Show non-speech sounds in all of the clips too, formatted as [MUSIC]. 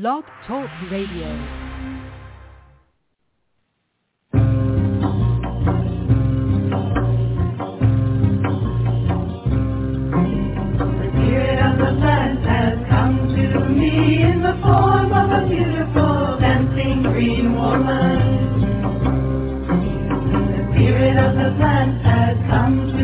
Blog Talk Radio. Woman. The spirit of the plant has come to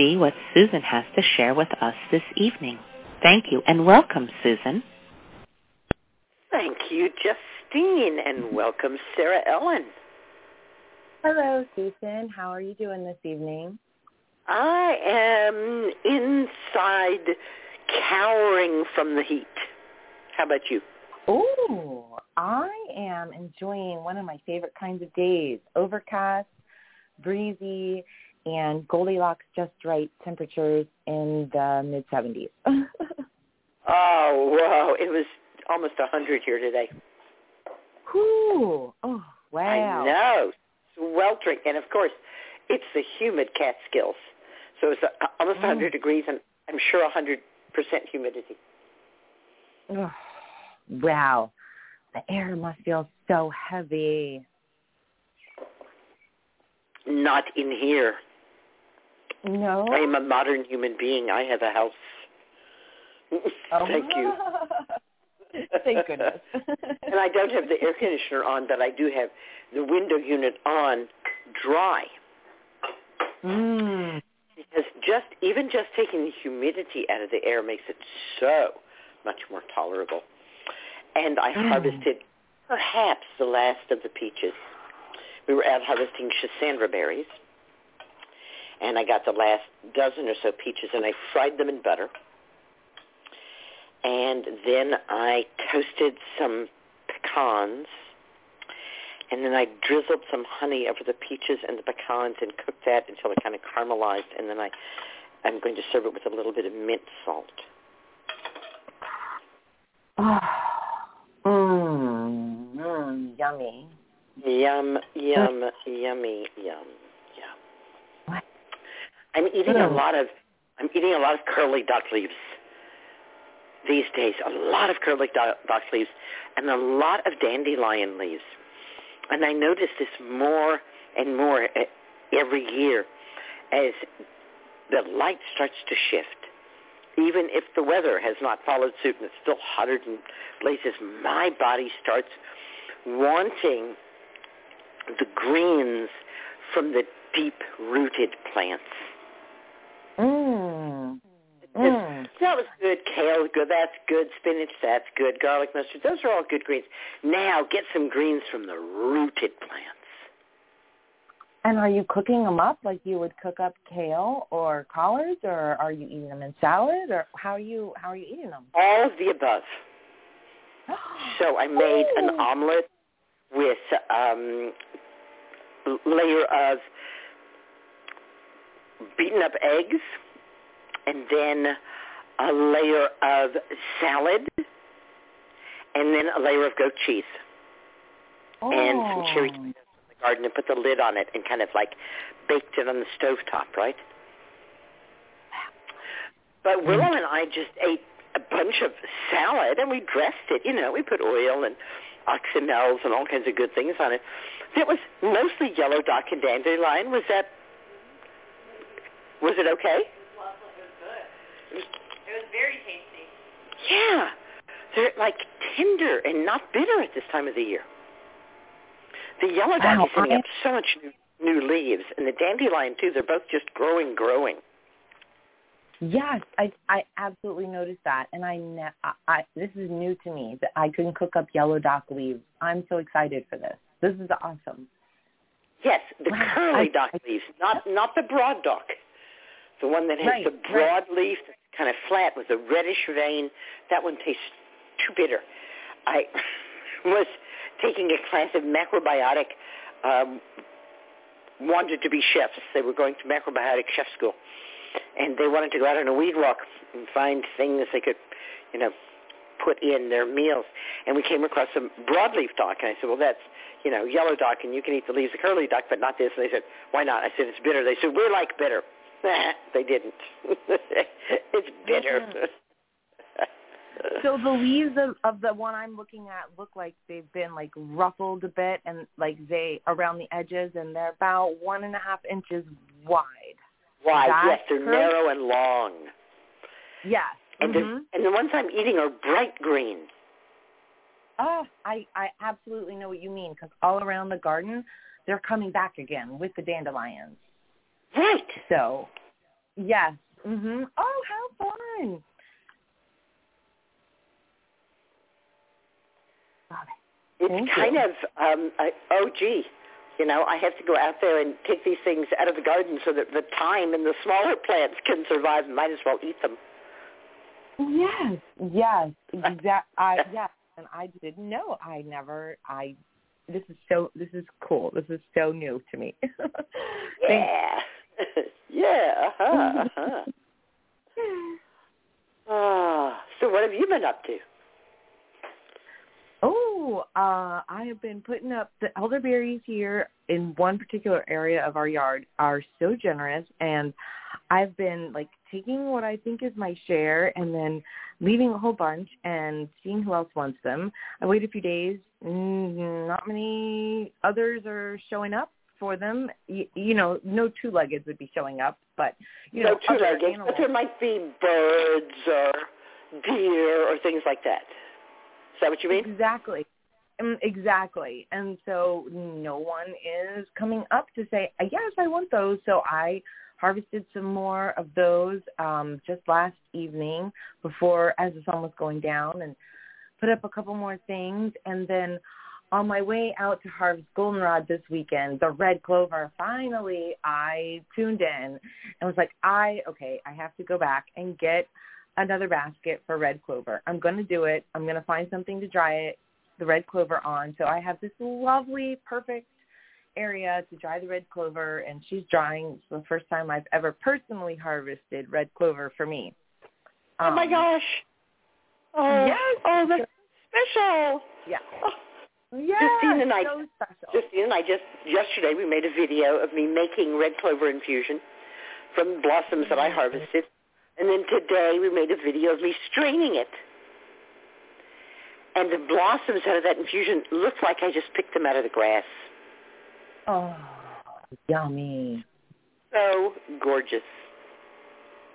see what Susun has to share with us this evening. Thank you and welcome, Susun. Thank you, Justine, and welcome, Sarah Ellen. Hello, Susun. How are you doing this evening? I am inside cowering from the heat. How about you? Oh, I am enjoying one of my favorite kinds of days. Overcast, breezy, and Goldilocks just right temperatures in the mid 70s. [LAUGHS] Oh, wow. It was almost a 100 here today. Whew. Oh, wow. I know. Sweltering. And, of course, it's the humid Catskills. So it's almost Oh. 100 mm. degrees, and I'm sure 100% humidity. Oh, wow. The air must feel so heavy. Not in here. No? I am a modern human being. I have a house. [LAUGHS] Oh. Thank you. [LAUGHS] Thank goodness. and I don't have the air conditioner on, but I do have the window unit on dry. Mm. Because just even just taking the humidity out of the air makes it so much more tolerable. And I Mm. harvested perhaps the last of the peaches. We were out harvesting Cassandra berries. And I got the last dozen or so peaches, and I fried them in butter. And then I toasted some pecans, and then I drizzled some honey over the peaches and the pecans and cooked that until it kind of caramelized, and then I, I'm going to serve it with a little bit of mint salt. [SIGHS] Mmm, mm, yummy. Yum, yum, yummy, yum, yum. I'm eating a lot of I'm eating a lot of curly dock leaves these days. A lot of curly dock, duck leaves and a lot of dandelion leaves. And I notice this more and more every year as the light starts to shift. Even if the weather has not followed suit and it's still hotter in places, my body starts wanting the greens from the deep-rooted plants. Mmm. It's- Mm. That was good. Kale, good. That's good. Spinach, that's good. Garlic mustard, those are all good greens. Now get some greens from the rooted plants. And are you cooking them up like you would cook up kale or collards, or are you eating them in salad, or how are you how are you eating them? All of the above. [GASPS] So I made an omelet with um, layer of beaten up eggs, and then a layer of salad, and then a layer of goat cheese. and some cherry Oh. tomatoes in the garden and put the lid on it and kind of like baked it on the stove top, right? But hmm. Willow and I just ate a bunch of salad and we dressed it, you know, we put oil and oxymels and all kinds of good things on it. It was mostly yellow dock and dandelion. Was that was it okay? It was very tasty. Yeah. They're like tender and not bitter at this time of the year. The yellow dock Wow, is sending up so much new, new leaves, and the dandelion too. They're both just growing, growing. Yes, I I absolutely noticed that, and I, ne- I I this is new to me that I can cook up yellow dock leaves. I'm so excited for this. This is awesome. Yes, the Wow, curly I- dock I- leaves, not not the broad dock. The one that has Right, the right. broad leaf that's kind of flat with a reddish vein. That one tastes too bitter. I [LAUGHS] was taking a class of macrobiotic. Um, wanted to be chefs. They were going to macrobiotic chef school, and they wanted to go out on a weed walk and find things they could, you know, put in their meals. And we came across some broadleaf dock, and I said, well, that's, you know, yellow dock, and you can eat the leaves of curly dock, but not this. And they said, why not? I said, it's bitter. They said, we like bitter. They didn't. [LAUGHS] it's bitter. So the leaves of, of the one I'm looking at look like they've been like ruffled a bit and like they around the edges, and they're about one and a half inches wide. Why? That yes, they're curly- narrow and long. Yes. And, Mhm. the, and the ones I'm eating are bright green. Oh, I I absolutely know what you mean because all around the garden, they're coming back again with the dandelions. Right. So, yes. Mhm. Oh, how fun! It's Thank kind you. of, um, I, oh, gee, you know, I have to go out there and take these things out of the garden so that the thyme and the smaller [LAUGHS] plants can survive. And might as well eat them. Yes, yes, [LAUGHS] exact. I yes, and I didn't know. I never. I. This is so. This is cool. This is so new to me. [LAUGHS] Yeah. [LAUGHS] yeah. Uh-huh, uh-huh. [LAUGHS] Ah, so what have you been up to? Oh, uh, I have been putting up the elderberries here in one particular area of our yard are so generous and I've been like taking what I think is my share and then leaving a whole bunch and seeing who else wants them. I wait a few days, mm, not many others are showing up for them. You, you know, no two-leggeds would be showing up, but you know, no two other legged, but there might be birds or deer or things like that. Is that what you mean? Exactly. Um, exactly. And so no one is coming up to say, yes, I want those. So I harvested some more of those um, just last evening before as the sun was going down and put up a couple more things. And then on my way out to harvest goldenrod this weekend, the red clover, finally I tuned in and was like, I, okay, I have to go back and get another basket for red clover. I'm going to do it. I'm going to find something to dry it, the red clover on. So I have this lovely, perfect area to dry the red clover and she's drying. It's the first time I've ever personally harvested red clover for me. oh my Um, gosh. Oh, yes. oh, that's special. Yeah. Oh, Yeah, Justine and I- so special. Justine and I just yesterday we made a video of me making red clover infusion from blossoms that I harvested, and then today we made a video of me straining it. And the blossoms out of that infusion look like I just picked them out of the grass. oh, yummy. So gorgeous.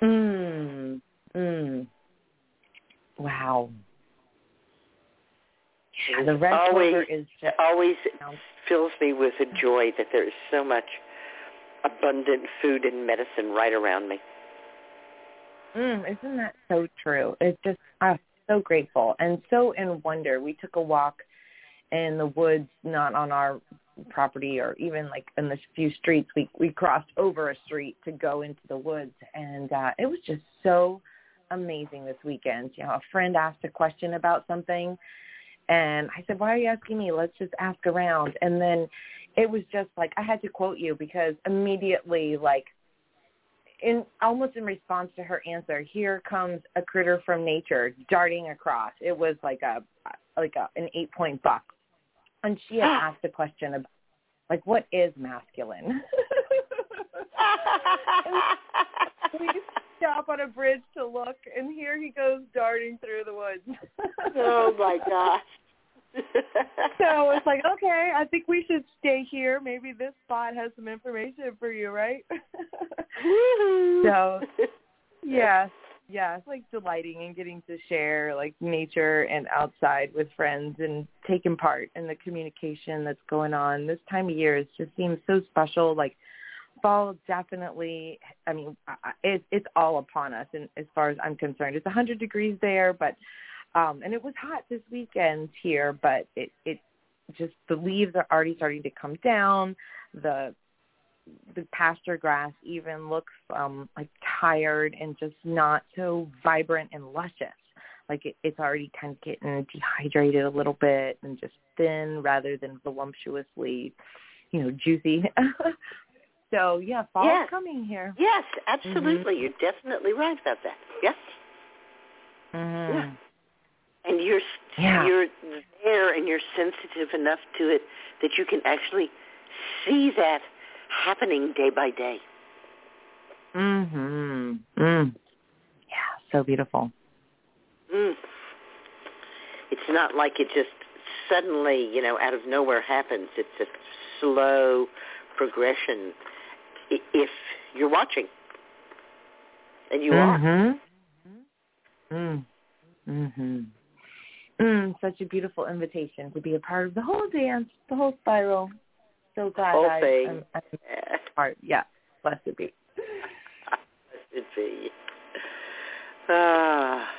Mm. Mm. Wow. The red always, is it just always sounds- fills me with a joy that there is so much abundant food and medicine right around me. Mm, isn't that so true? It's just I'm so grateful and so in wonder. We took a walk in the woods, not on our property or even like in the few streets. We we crossed over a street to go into the woods, and uh, it was just so amazing this weekend. You know, a friend asked a question about something, and I said, "Why are you asking me? Let's just ask around." And then it was just like I had to quote you because immediately, like in almost in response to her answer, here comes a critter from nature darting across. It was like a like a, an eight point buck, and she had [GASPS] asked a question about like what is masculine. [LAUGHS] [LAUGHS] stop on a bridge to look, and here he goes darting through the woods. [LAUGHS] oh my gosh. [LAUGHS] so it's like, okay, I think we should stay here. Maybe this spot has some information for you, right? [LAUGHS] so yes, yes, like delighting and getting to share like nature and outside with friends and taking part in the communication that's going on. This time of year it just seems so special. Like fall definitely i mean it, it's all upon us and as far as i'm concerned. It's 100 degrees there but um and it was hot this weekend here but it it just the leaves are already starting to come down. The the pasture grass even looks um like tired and just not so vibrant and luscious. Like it, it's already kind of getting dehydrated a little bit and just thin rather than voluptuously you know juicy [LAUGHS] so yeah fall's Yes. coming here yes, absolutely. You're definitely right about that. Yes. mm-hmm. Yeah. And you're Yeah. you're there and you're sensitive enough to it that you can actually see that happening day by day. mhm mm. yeah so beautiful Mm. It's not like it just suddenly, you know, out of nowhere happens. It's a slow progression if you're watching. And you are. Mhm. Mm. Mhm. Mm, such a beautiful invitation to be a part of the whole dance, the whole spiral. So glad Whole I, thing. I'm, I'm Yeah. part. Yeah, blessed be. It be. Ah.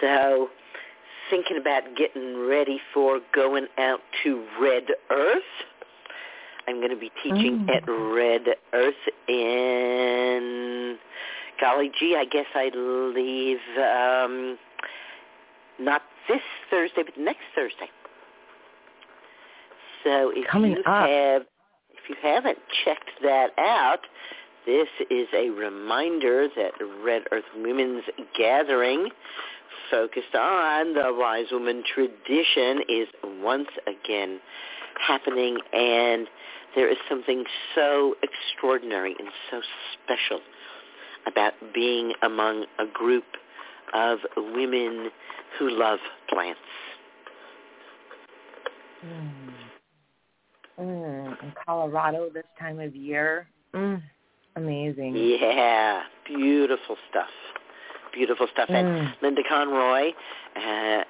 So, thinking about getting ready for going out to Red Earth. I'm going to be teaching Mm. at Red Earth in, golly gee, I guess I leave um, not this Thursday, but next Thursday. So if Coming you up. have, if you haven't checked that out, this is a reminder that Red Earth Women's Gathering, focused on the wise woman tradition, is once again happening, and there is something so extraordinary and so special about being among a group of women who love plants. Mm. Mm. In Colorado this time of year. Mm. Amazing. Yeah, beautiful stuff. Beautiful stuff. And Mm. Linda Conroy uh,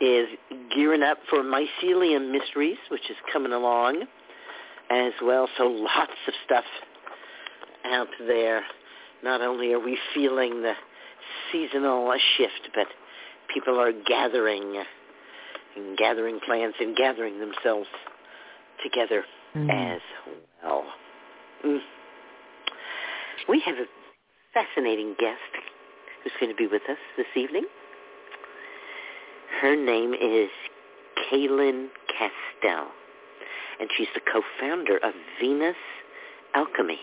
is gearing up for Mycelium Mysteries, which is coming along as well. So lots of stuff out there. Not only are we feeling the seasonal shift, but people are gathering and gathering plants and gathering themselves together Mm. as well. Mm. We have a fascinating guest who's going to be with us this evening. Her name is Cayelin Castell, and she's the co-founder of Venus Alchemy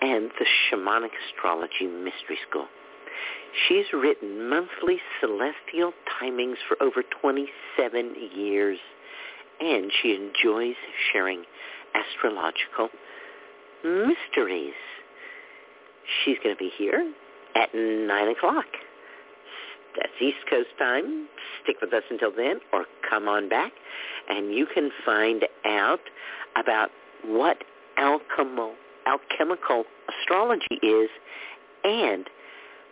and the Shamanic Astrology Mystery School. She's written monthly celestial timings for over 27 years, and she enjoys sharing astrological mysteries. She's going to be here at 9 o'clock. That's East Coast time. Stick with us until then or come on back and you can find out about what alchemical, alchemical astrology is and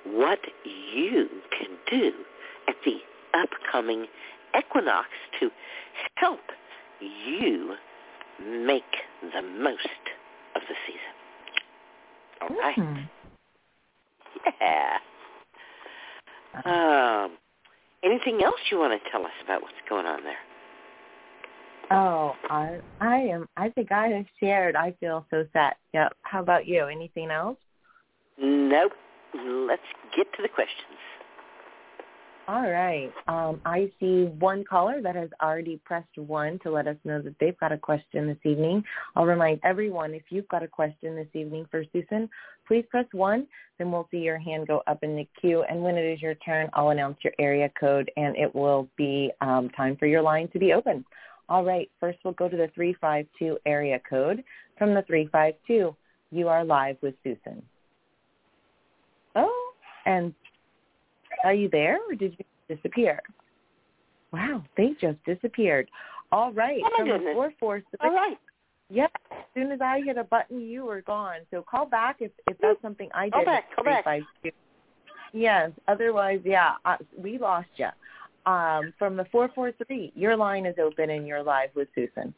what you can do at the upcoming equinox to help you make the most of the season. All right. Hmm. Yeah. Um, anything else you want to tell us about what's going on there? Oh, I I am. I think I have shared. I feel so set. Yep. How about you? Anything else? Nope. Let's get to the questions. All right. Um, I see one caller that has already pressed one to let us know that they've got a question this evening. I'll remind everyone if you've got a question this evening for Susun, please press one. Then we'll see your hand go up in the queue. And when it is your turn, I'll announce your area code, and it will be um, time for your line to be open. All right. First, we'll go to the 352 area code. From the 352, you are live with Susun. Oh, and are you there or did you disappear? Wow, they just disappeared. All right. Oh, my From the goodness. 443, All right. Yep. As soon as I hit a button, you were gone. So call back if if that's something I did. Call back, call back. Yes. Otherwise, yeah, uh, we lost you. Um, from the 443, your line is open and you're live with Susun.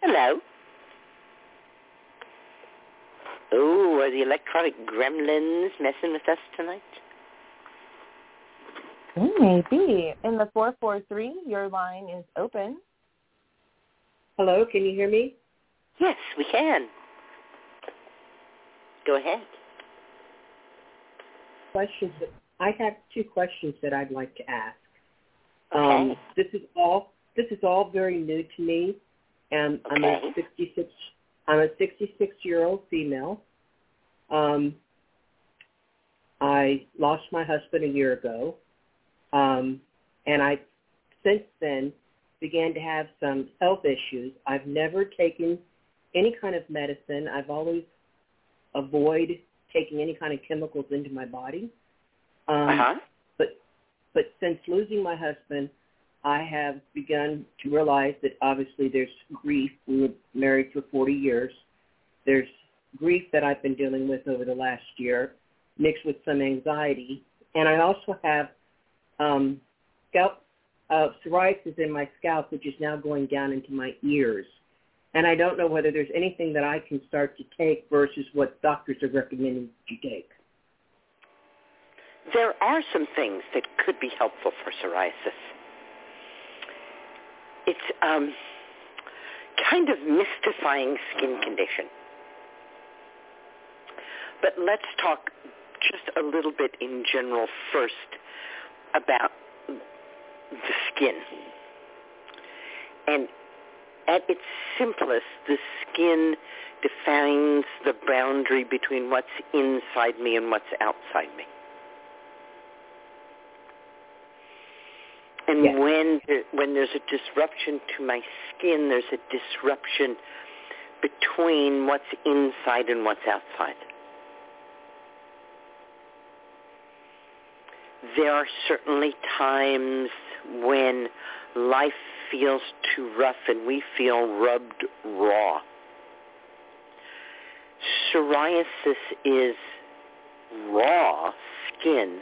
Hello. Oh, are the electronic gremlins messing with us tonight? Maybe. In the 443, your line is open. Hello, can you hear me? Yes, we can. Go ahead. Questions. I have two questions that I'd like to ask. Okay. Um, this is all this is all very new to me, and I'm a 66 I'm a 66 year old female. Um, I lost my husband a year ago, um, and I since then began to have some health issues. I've never taken any kind of medicine. I've always avoid taking any kind of chemicals into my body. Um, uh-huh. but but since losing my husband, I have begun to realize that obviously there's grief. We were married for 40 years. There's grief that I've been dealing with over the last year, mixed with some anxiety, and I also have um, scalp uh, psoriasis in my scalp, which is now going down into my ears. And I don't know whether there's anything that I can start to take versus what doctors are recommending you take. There are some things that could be helpful for psoriasis. It's um, kind of mystifying skin condition. But let's talk just a little bit in general first about the skin. And at its simplest, the skin defines the boundary between what's inside me and what's outside me. And Yes. when there, when there's a disruption to my skin, there's a disruption between what's inside and what's outside. There are certainly times when life feels too rough and we feel rubbed raw. Psoriasis is raw skin.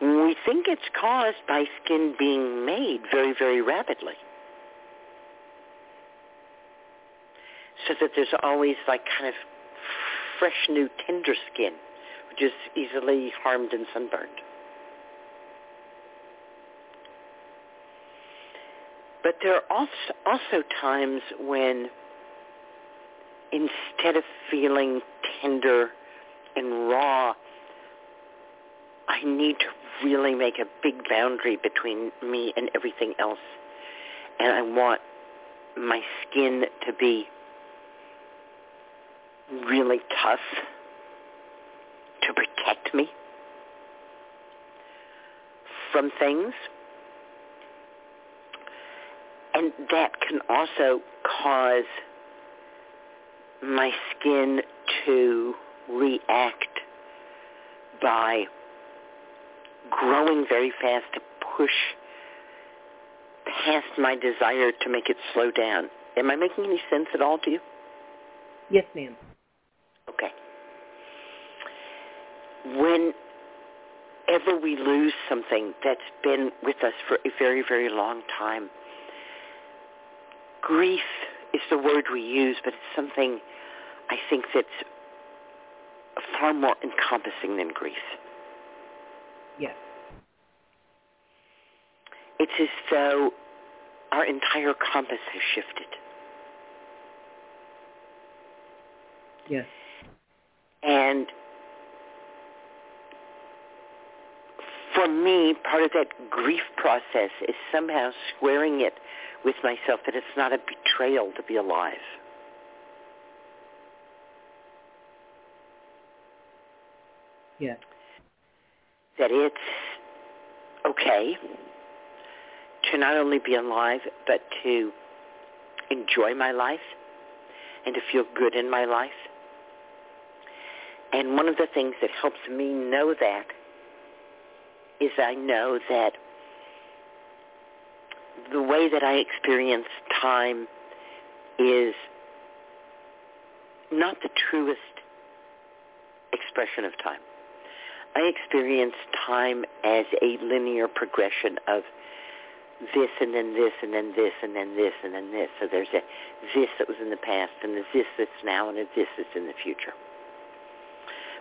We think it's caused by skin being made very, very rapidly. So that there's always like kind of fresh new tender skin, which is easily harmed and sunburned. But there are also, times when instead of feeling tender and raw, I need to really make a big boundary between me and everything else. And I want my skin to be really tough to protect me from things. And that can also cause my skin to react by growing very fast to push past my desire to make it slow down. Am I making any sense at all to you? Yes, ma'am. Okay. Whenever we lose something that's been with us for a very, very long time, grief is the word we use, but it's something I think that's far more encompassing than grief. Yes. It's as though our entire compass has shifted. Yes. And for me, part of that grief process is somehow squaring it with myself that it's not a betrayal to be alive. Yes. That it's okay to not only be alive, but to enjoy my life and to feel good in my life. And one of the things that helps me know that is I know that the way that I experience time is not the truest expression of time. I experience time as a linear progression of this and then this and then this and then this and then this. So there's a this that was in the past and there's this that's now and a this that's in the future.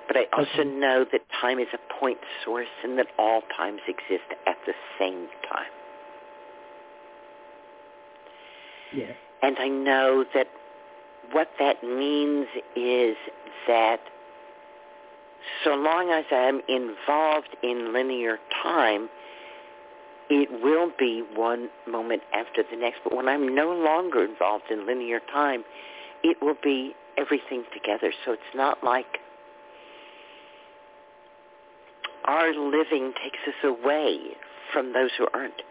But I also Okay. know that time is a point source and that all times exist at the same time. Yes. And I know that what that means is that so long as I'm involved in linear time, it will be one moment after the next. But when I'm no longer involved in linear time, it will be everything together. So it's not like our living takes us away from those who aren't.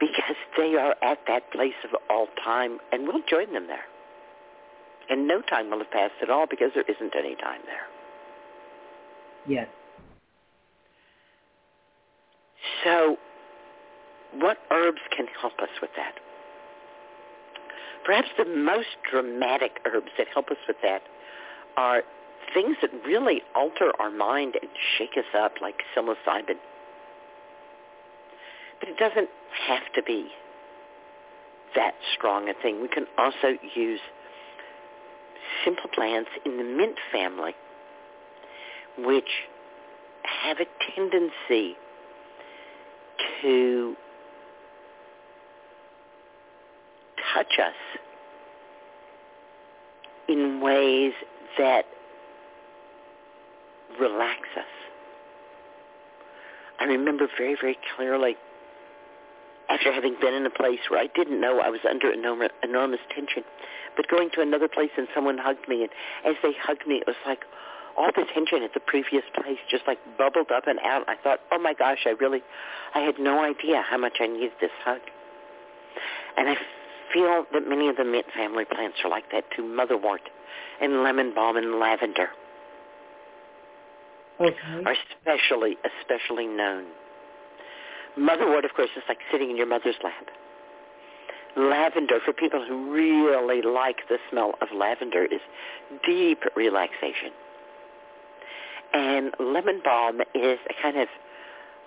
Because they are at that place of all time, and we'll join them there. And no time will have passed at all because there isn't any time there. Yes. So what herbs can help us with that? Perhaps the most dramatic herbs that help us with that are things that really alter our mind and shake us up like psilocybin. But it doesn't have to be that strong a thing. We can also use simple plants in the mint family which have a tendency to touch us in ways that relax us. I remember very, very clearly after having been in a place where I didn't know I was under enormous, tension, but going to another place and someone hugged me, and as they hugged me, it was like all the tension at the previous place just like bubbled up and out. I thought, oh my gosh, I really, I had no idea how much I needed this hug. And I feel that many of the mint family plants are like that too, motherwort and lemon balm and lavender Okay. are especially, especially known. Motherwort, of course, is like sitting in your mother's lap. Lavender, for people who really like the smell of lavender, is deep relaxation. And lemon balm is a kind of,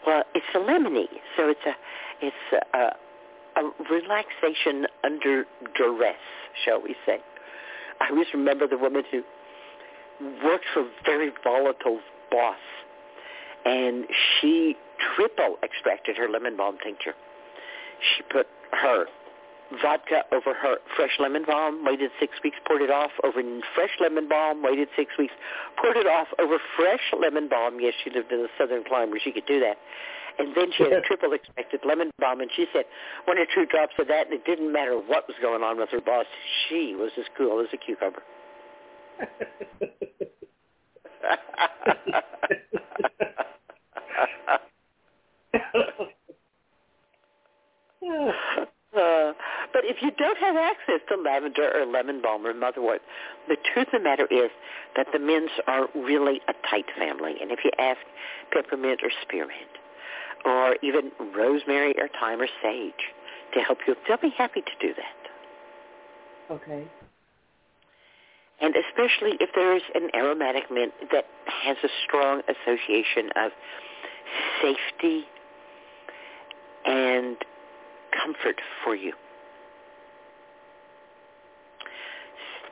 well, it's a lemony, so it's a, it's a, a relaxation under duress, shall we say. I always remember the woman who worked for a very volatile boss, and she triple extracted her lemon balm tincture. She put her vodka over her fresh lemon balm, waited six weeks, poured it off over fresh lemon balm, waited six weeks, poured it off over fresh lemon balm. Yes, she lived in the southern climate where she could do that. And then she had a triple extracted lemon balm, and she said one or two drops of that, and it didn't matter what was going on with her boss. She was as cool as a cucumber. [LAUGHS] [LAUGHS] [LAUGHS] Uh, but if you don't have access to lavender or lemon balm or motherwort, the truth of the matter is that the mints are really a tight family. And if you ask peppermint or spearmint, or even rosemary or thyme or sage to help you, they'll be happy to do that. Okay. And especially if there is an aromatic mint that has a strong association of safety and comfort for you.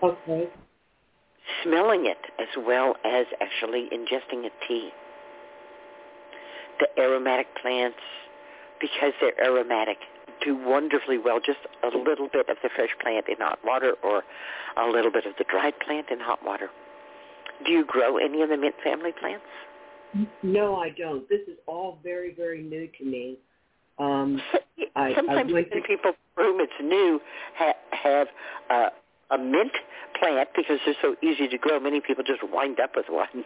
Okay. Smelling it as well as actually ingesting a tea. The aromatic plants, because they're aromatic, do wonderfully well. Just a little bit of the fresh plant in hot water or a little bit of the dried plant in hot water. Do you grow any of the mint family plants? No, I don't. This is all very, very new to me. Um, [LAUGHS] Sometimes I to, people for whom it's new ha- have uh, a mint plant because they're so easy to grow. Many people just wind up with one.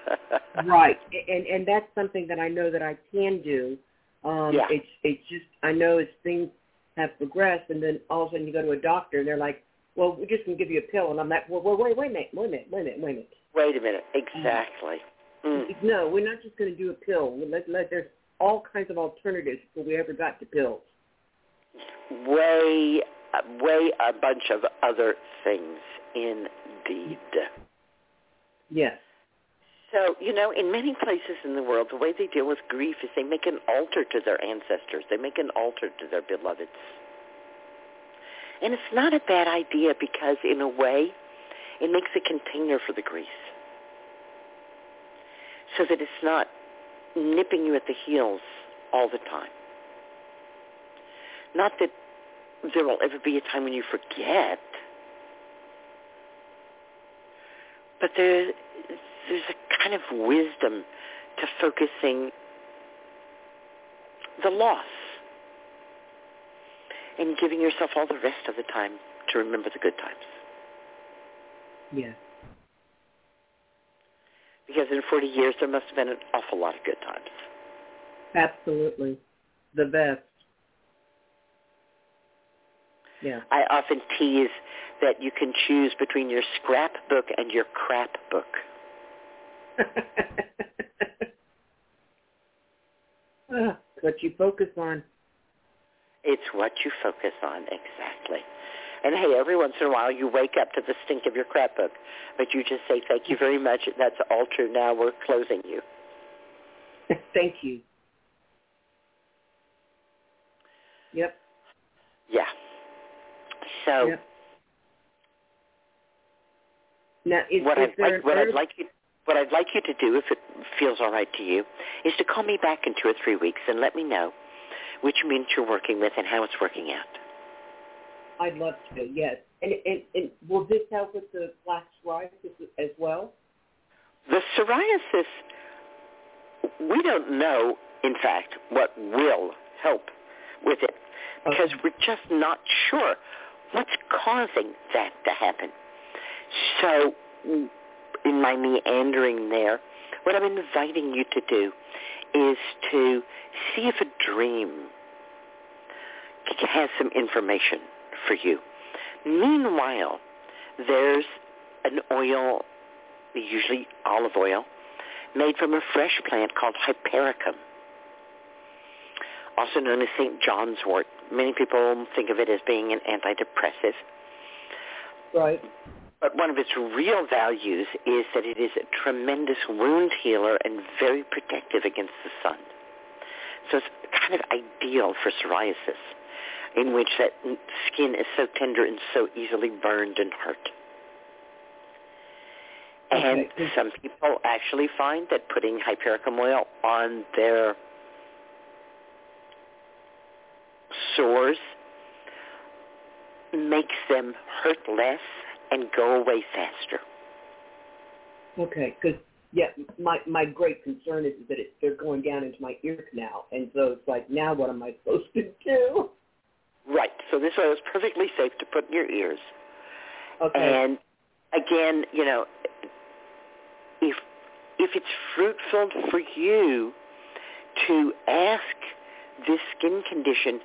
[LAUGHS] right, and and that's something that I know that I can do. Um, Yeah. It's it's just I know as things have progressed, and then all of a sudden you go to a doctor and they're like, "Well, we're just gonna give you a pill," and I'm like, "Well, wait, wait, wait a minute, wait a minute, wait a minute, wait a minute." Wait a minute. Exactly. Mm. No, we're not just going to do a pill. Let, let, there's all kinds of alternatives before we ever got to pills. Way, way a bunch of other things indeed. Yes. So, you know, in many places in the world, the way they deal with grief is they make an altar to their ancestors. They make an altar to their beloveds. And it's not a bad idea because, in a way, it makes a container for the grief. So that it's not nipping you at the heels all the time. Not that there will ever be a time when you forget, but there, there's a kind of wisdom to focusing the loss and giving yourself all the rest of the time to remember the good times. Yes. Because in 40 years, there must have been an awful lot of good times. Absolutely. The best. Yeah. I often tease that you can choose between your scrapbook and your crap book. [LAUGHS] Ah, what you focus on. It's what you focus on, exactly. And hey, every once in a while you wake up to the stink of your crap book, but you just say, thank you very much. That's all true. Now we're closing you. [LAUGHS] Thank you. Yep. Yeah. So. Now, is, what is I'd like, what I'd like you, what I'd like you to do, if it feels all right to you, is to call me back in two or three weeks and let me know which mint you're working with and how it's working out. I'd love to. Yes. And and, and will this help with the black psoriasis as well? The psoriasis, we don't know, in fact, what will help with it because Okay. we're just not sure what's causing that to happen. So in my meandering there, what I'm inviting you to do is to see if a dream has some information for you. Meanwhile, there's an oil, usually olive oil, made from a fresh plant called hypericum, also known as St. John's wort. Many people think of it as being an antidepressive. Right. But one of its real values is that it is a tremendous wound healer and very protective against the sun. So it's kind of ideal for psoriasis, in which that skin is so tender and so easily burned and hurt. And Okay. some people actually find that putting hypericum oil on their sores makes them hurt less and go away faster. Okay, because yeah, my my great concern is that it, they're going down into my ear canal, and so it's like, now what am I supposed to do? Right. So this oil is perfectly safe to put in your ears. Okay. And again, you know, if if it's fruitful for you to ask this skin condition,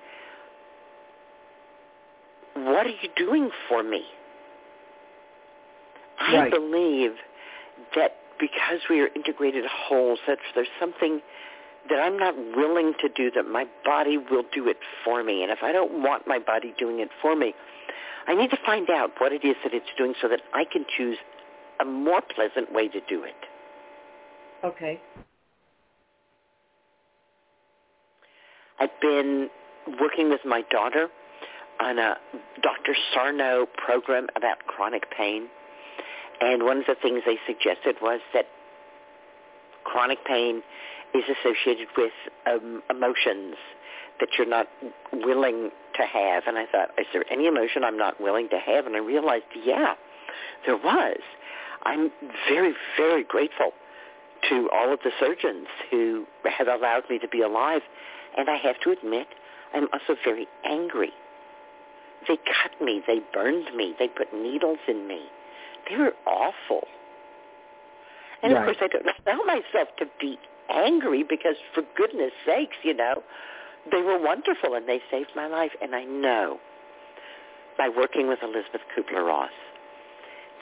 what are you doing for me? I believe that because we are integrated wholes, that there's something that I'm not willing to do that my body will do it for me. And if I don't want my body doing it for me, I need to find out what it is that it's doing so that I can choose a more pleasant way to do it. okay. I've been working with my daughter on a Dr. Sarno program about chronic pain. And one of the things they suggested was that chronic pain is associated with um, emotions that you're not willing to have. And I thought, is there any emotion I'm not willing to have? And I realized, yeah, there was. I'm very, very grateful to all of the surgeons who have allowed me to be alive. And I have to admit, I'm also very angry. They cut me. They burned me. They put needles in me. They were awful. And of course, I don't allow myself to be angry because, for goodness sakes, you know, they were wonderful and they saved my life. And I know by working with Elizabeth Kubler-Ross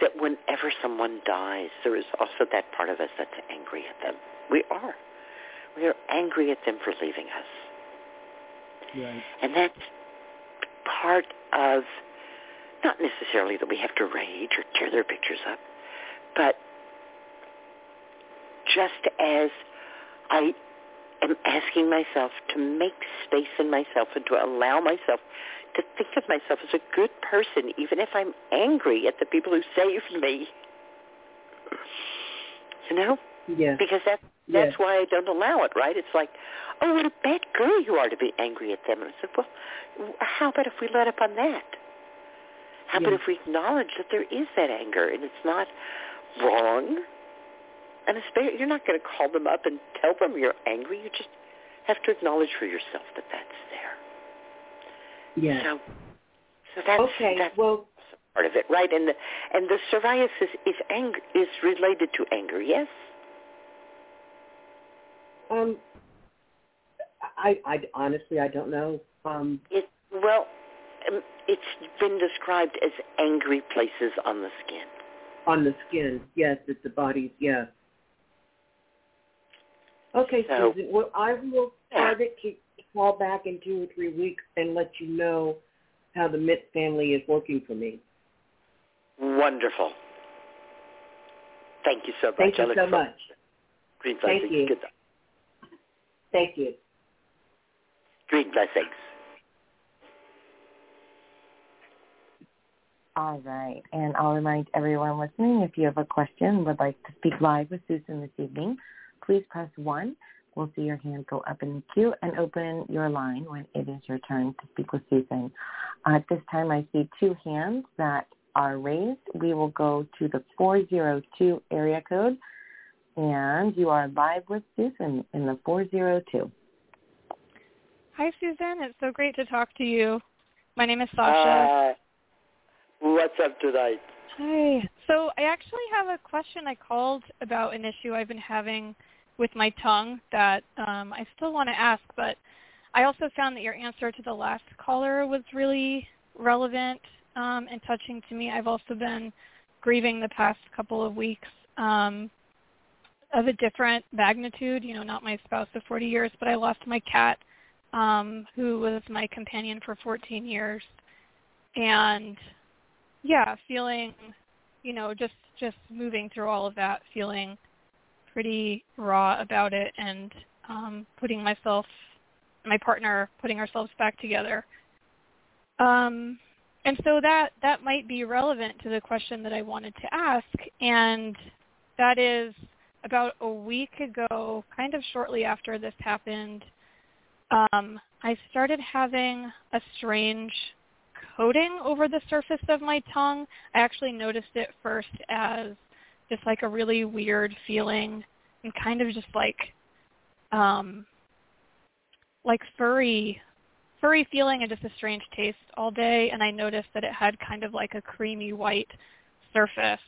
that whenever someone dies, there is also that part of us that's angry at them. We are. We are angry at them for leaving us. Right. And that's part of, not necessarily that we have to rage or tear their pictures up, but just as I am asking myself to make space in myself and to allow myself to think of myself as a good person, even if I'm angry at the people who saved me. You know? Yeah. Because that's that's why I don't allow it, right? It's like, oh, what a bad girl you are to be angry at them. And I said, well, how about if we let up on that? How about if we acknowledge that there is that anger and it's not wrong? And especially, you're not going to call them up and tell them you're angry. You just have to acknowledge for yourself that that's there. Yeah. So, so that's okay. that's Well, part of it, right? And the and the psoriasis is anger is related to anger, yes. um, I, I honestly I don't know. Um, It well, um, it's been described as angry places on the skin. on the skin, yes, it's the body's, yeah. Okay, So- Susun. Well, I will try to keep, call back in two or three weeks and let you know how the mint family is working for me. Wonderful. Thank you so much. Thank you so much. Green Thank you. Thank you. Green blessings. All right. And I'll remind everyone listening, if you have a question, would like to speak live with Susun this evening, please press 1. We'll see your hand go up in the queue and open your line when it is your turn to speak with Susun. Uh, at this time, I see two hands that are raised. We will go to the 402 area code, and you are live with Susun in the 402. Hi, Susun. It's so great to talk to you. My name is Sasha. Uh, what's up tonight? Hi. So I actually have a question. I called about an issue I've been having with my tongue that um, I still want to ask, but I also found that your answer to the last caller was really relevant um, and touching to me. I've also been grieving the past couple of weeks um, of a different magnitude. You know, not my spouse of 40 years, but I lost my cat, um, who was my companion for 14 years, and yeah, feeling, you know, just just moving through all of that, feeling pretty raw about it, and um, putting myself, my partner, putting ourselves back together. Um, and so that that might be relevant to the question that I wanted to ask. And that is about a week ago, kind of shortly after this happened, um, I started having a strange coating over the surface of my tongue. I actually noticed it first as just like a really weird feeling and kind of just like um like furry furry feeling and just a strange taste all day and I noticed that it had kind of like a creamy white surface.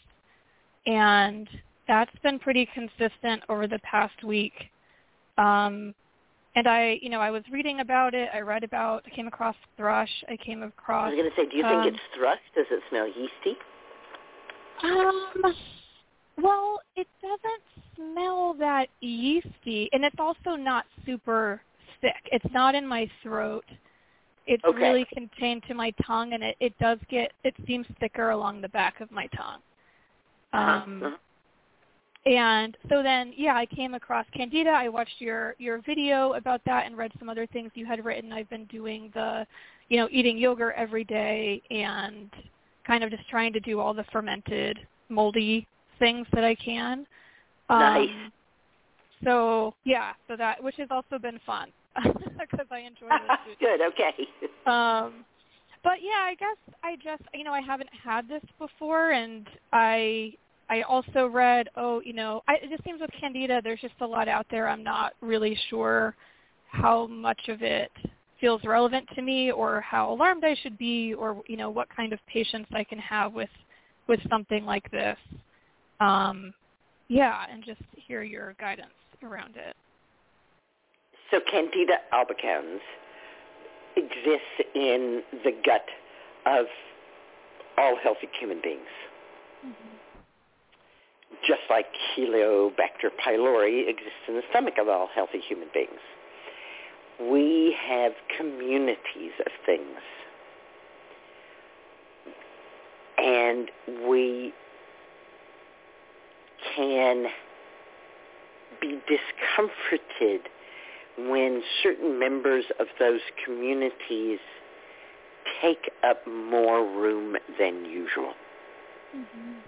And that's been pretty consistent over the past week. Um and I, you know, I was reading about it. I read about. I came across thrush. I came across. I was going to say, do you um, think it's thrush? Does it smell yeasty? Um, well, it doesn't smell that yeasty, and it's also not super thick. It's not in my throat. It's Okay. really contained to my tongue, and it, it does get. It seems thicker along the back of my tongue. Uh-huh, Um, uh-huh. And so then, yeah, I came across Candida. I watched your your video about that and read some other things you had written. I've been doing the, you know, eating yogurt every day and kind of just trying to do all the fermented moldy things that I can. Nice. Um, so yeah, so that which has also been fun [LAUGHS] because I enjoy [LAUGHS] foods. Good. Okay. Um, but yeah, I guess I just you know I haven't had this before, and I I also read oh you know I, it just seems with Candida there's just a lot out there. I'm not really sure how much of it feels relevant to me, or how alarmed I should be, or you know what kind of patience I can have with with something like this. Um, yeah, and just hear your guidance around it. So Candida albicans exists in the gut of all healthy human beings. Just like Heliobacter pylori exists in the stomach of all healthy human beings. We have communities of things. And we can be discomforted when certain members of those communities take up more room than usual. Mm-hmm.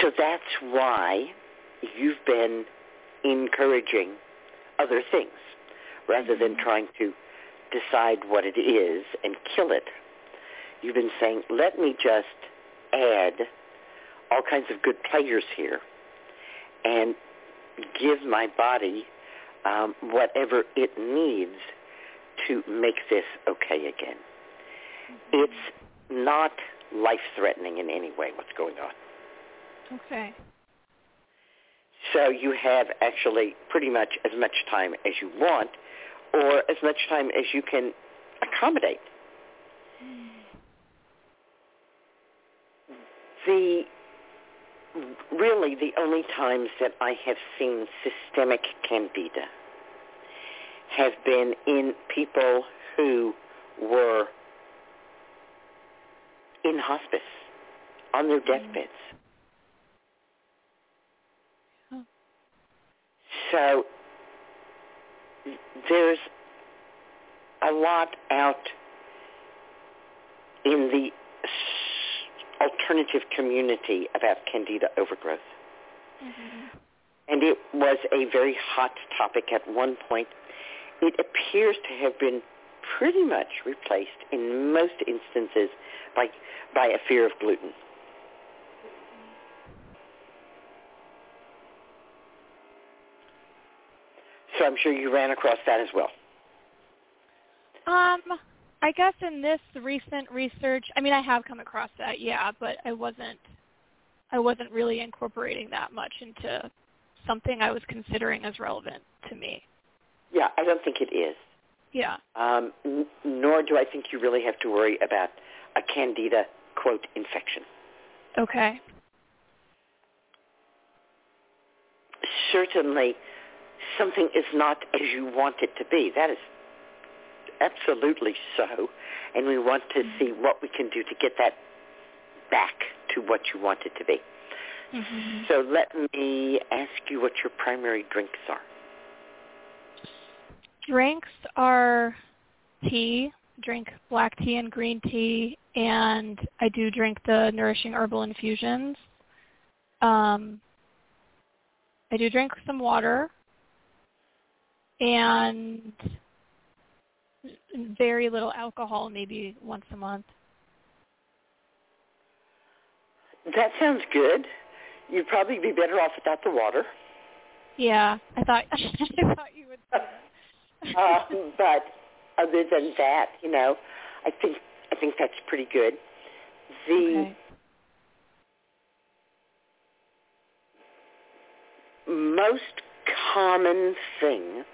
So that's why you've been encouraging other things rather than trying to decide what it is and kill it. You've been saying, let me just add all kinds of good players here and give my body um, whatever it needs to make this okay again. It's not life-threatening in any way what's going on. Okay. So you have actually pretty much as much time as you want or as much time as you can accommodate. The really the only times that I have seen systemic candida have been in people who were in hospice on their mm-hmm. deathbeds. So there's a lot out in the alternative community about candida overgrowth. Mm-hmm. And it was a very hot topic at one point. It appears to have been pretty much replaced in most instances by, by a fear of gluten. So I'm sure you ran across that as well. Um, I guess in this recent research, I mean, I have come across that, yeah, but I wasn't, I wasn't really incorporating that much into something I was considering as relevant to me. Yeah, I don't think it is. Yeah. Um, n- nor do I think you really have to worry about a candida, quote, infection. Okay. Certainly, something is not as you want it to be. That is absolutely so. And we want to see what we can do to get that back to what you want it to be. Mm-hmm. So let me ask you what your primary drinks are. Drinks are tea drink black tea and green tea, and I do drink the nourishing herbal infusions. Um, I do drink some water, and very little alcohol, maybe once a month. That sounds good. You'd probably be better off without the water. Yeah, I thought [LAUGHS] I thought you would. Uh, [LAUGHS] but other than that, you know, I think I think that's pretty good. The okay. most common thing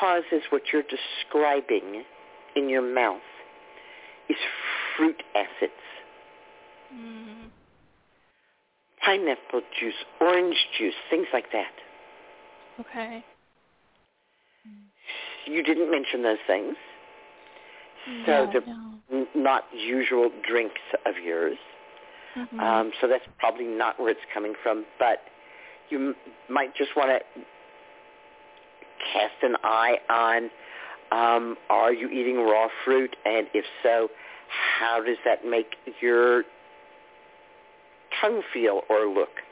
causes what you're describing in your mouth is fruit acids. Mm, Pineapple juice, orange juice, things like that. okay. You didn't mention those things. So Yeah, they're no. not usual drinks of yours. Mhm. Um, so that's probably not where it's coming from. But you m- might just want to cast an eye on um, are you eating raw fruit? And if so, how does that make your tongue feel or look?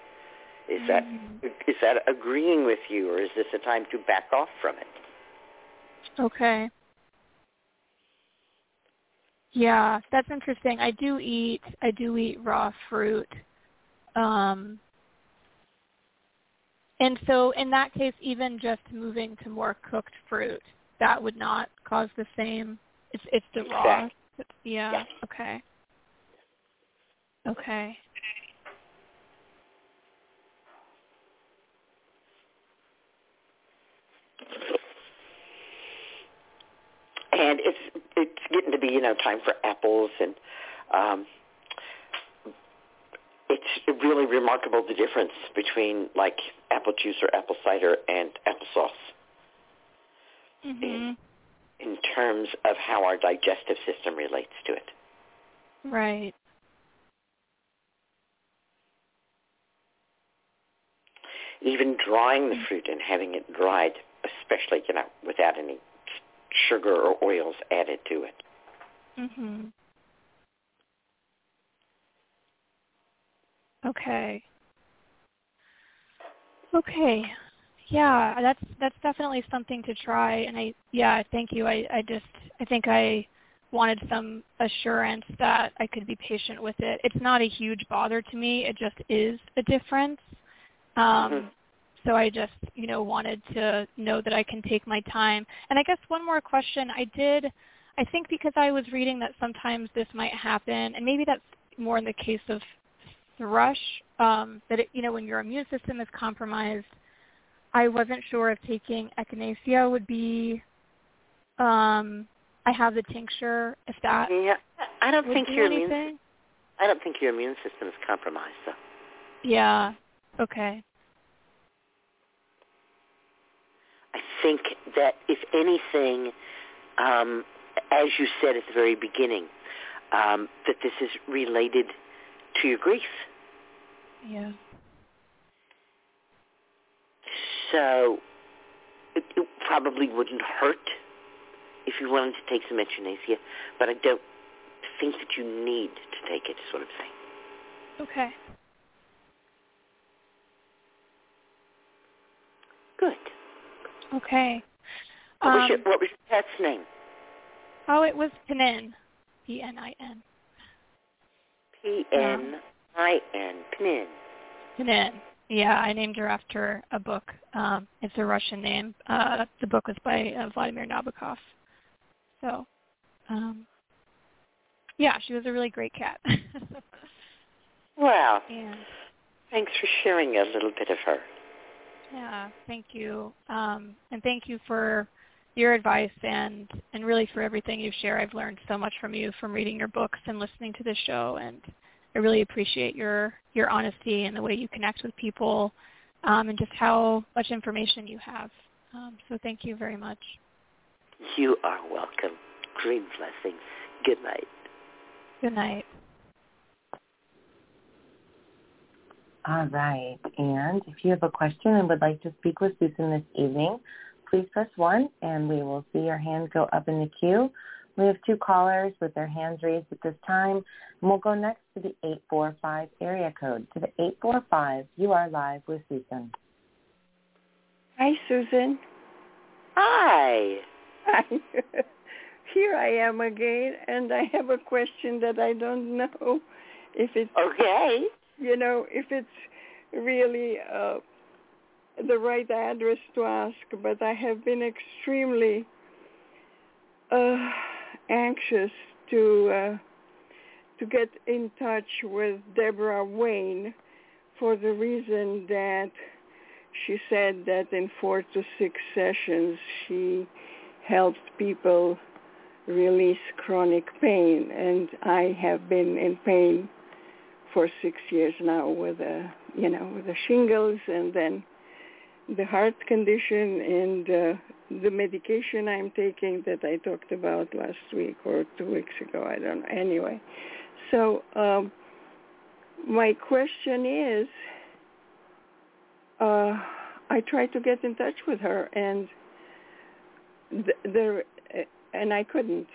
Is that Mhm. is that agreeing with you, or is this a time to back off from it? Okay. Yeah, that's interesting. I do eat I do eat raw fruit. Um and so in that case even just moving to more cooked fruit, that would not cause the same it's it's the raw. Yeah. Okay. Okay. and it's it's getting to be you know time for apples and um it's really remarkable the difference between like apple juice or apple cider and applesauce Mhm. in terms of how our digestive system relates to it. Right. Even drying the fruit and having it dried, especially you know without any sugar or oils added to it. Mhm. Okay. Okay. Yeah, that's that's definitely something to try and I yeah, thank you. I I just I think I wanted some assurance that I could be patient with it. It's not a huge bother to me. It just is a difference. Um Mhm. so I just, you know, wanted to know that I can take my time. And I guess one more question. I did I think because I was reading that sometimes this might happen and maybe that's more in the case of thrush, um, that it, you know, when your immune system is compromised, I wasn't sure if taking echinacea would be um I have the tincture if that Yeah, I don't think do your immune. I don't think your immune system is compromised though. Yeah. Okay. I think that if anything, um, as you said at the very beginning, um, that this is related to your grief. Yeah. So it, it probably wouldn't hurt if you wanted to take some echinacea, but I don't think that you need to take it, sort of thing. Okay. Good. Okay. What, was, Um, your, what was your pet's name? oh, it was Penin. P N I N. P-N-I-N, Pnin. Penin. Yeah, I named her after a book. Um, it's a Russian name. Uh, the book was by uh, Vladimir Nabokov. So, um, yeah, she was a really great cat. [LAUGHS] Wow. and Thanks for sharing a little bit of her. yeah, thank you. Um, and thank you for your advice and and really for everything you share. I've learned so much from you from reading your books and listening to this show, and I really appreciate your your honesty and the way you connect with people, um, and just how much information you have. Um, so thank you very much. You are welcome. Great blessings. Good night. Good night. All right. And if you have a question and would like to speak with Susun this evening, please press 1 and we will see your hand go up in the queue. We have two callers with their hands raised at this time. And we'll go next to the 845 area code. To the 845, you are live with Susun. Hi, Susun. Hi. [LAUGHS] Here I am again, and I have a question that I don't know if it's Okay. you know if it's really uh, the right address to ask. But I have been extremely uh, anxious to uh, to get in touch with Deborah Wayne for the reason that she said that in four to six sessions she helped people release chronic pain and I have been in pain for six years now with a you know with the shingles and then the heart condition and uh, the medication I'm taking that I talked about last week or two weeks ago I don't know anyway so um, my question is uh, I tried to get in touch with her and th- there and I couldn't.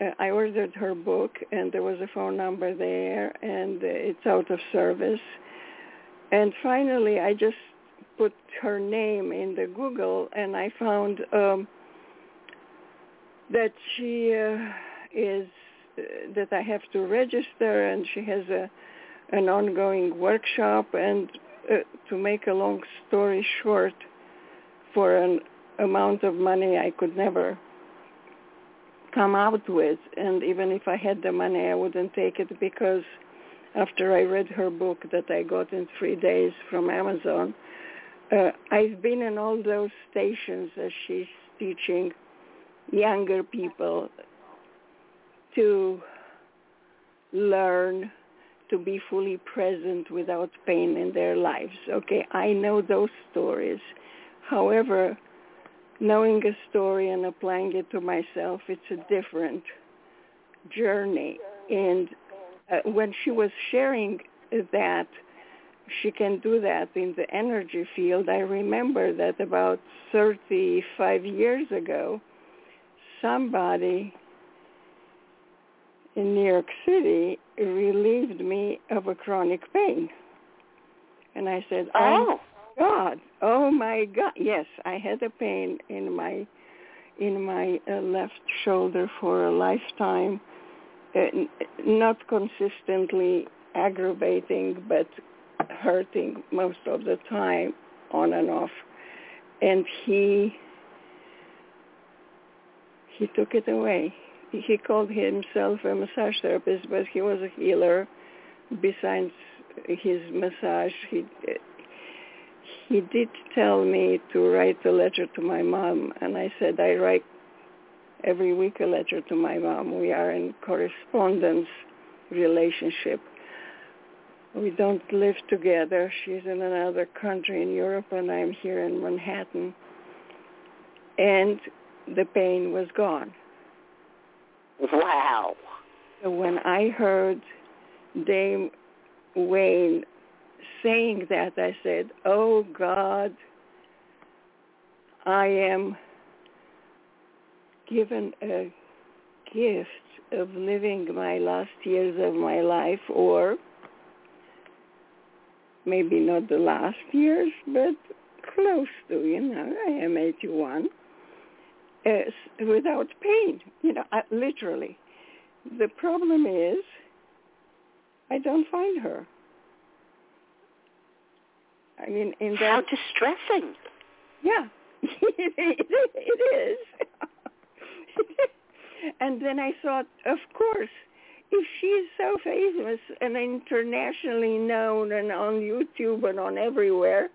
Uh, I ordered her book, and there was a phone number there, and it's out of service. And finally, I just put her name in the Google, and I found um, that she uh, is uh, that I have to register, and she has a an ongoing workshop. And uh, to make a long story short, for an amount of money I could never come out with and even if I had the money I wouldn't take it because after I read her book that I got in three days from Amazon, uh, I've been in all those stations as she's teaching younger people to learn to be fully present without pain in their lives. Okay, I know those stories. However, knowing a story and applying it to myself, it's a different journey. And uh, when she was sharing that she can do that in the energy field, I remember that about 35 years ago, somebody in New York City relieved me of a chronic pain. And I said, Oh. God, oh my God, yes, I had a pain in my in my uh, left shoulder for a lifetime, uh, n- not consistently aggravating, but hurting most of the time, on and off. And he he took it away. He called himself a massage therapist, but he was a healer. Besides his massage, he he did tell me to write a letter to my mom, and I said I write every week a letter to my mom. We are in correspondence relationship. We don't live together. She's in another country in Europe, and I'm here in Manhattan. And the pain was gone. Wow. So when I heard Dame Wayne saying that, I said, oh God, I am given a gift of living my last years of my life, or maybe not the last years, but close to, you know, I am 81, uh, without pain, you know, I, literally. The problem is I don't find her. I mean, in How distressing. yeah, [LAUGHS] it is. [LAUGHS] and then I thought, of course, if she's so famous and internationally known and on YouTube and on everywhere,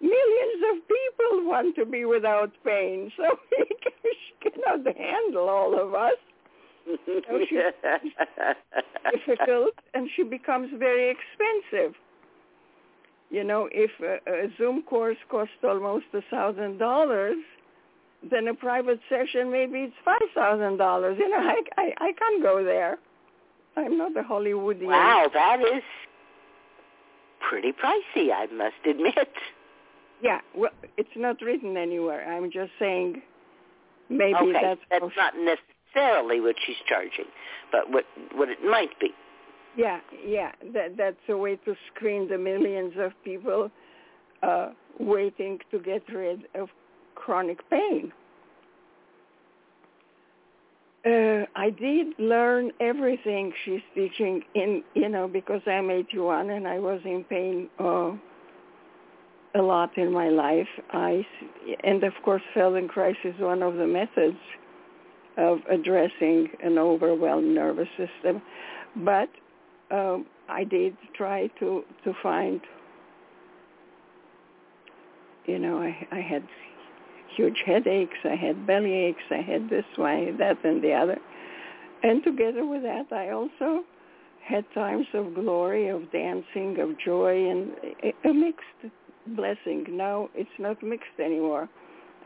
millions of people want to be without pain. So [LAUGHS] she cannot handle all of us. Oh, she- [LAUGHS] difficult and she becomes very expensive. You know, if a, a Zoom course costs almost a thousand dollars, then a private session maybe it's five thousand dollars. You know, I, I I can't go there. I'm not a Hollywoodian. wow, that is pretty pricey, I must admit. Yeah, well, it's not written anywhere. I'm just saying maybe okay, that's that's not necessarily what she's charging, but what what it might be. Yeah, yeah, that that's a way to screen the millions of people uh, waiting to get rid of chronic pain. Uh, I did learn everything she's teaching in, you know, because I'm 81 and I was in pain uh, a lot in my life. I, and of course, Feldenkrais is one of the methods of addressing an overwhelmed nervous system. But um, I did try to to find. You know, I I had huge headaches, I had belly aches, I had this one, that, and the other, and together with that, I also had times of glory, of dancing, of joy, and a, mixed blessing. Now it's not mixed anymore.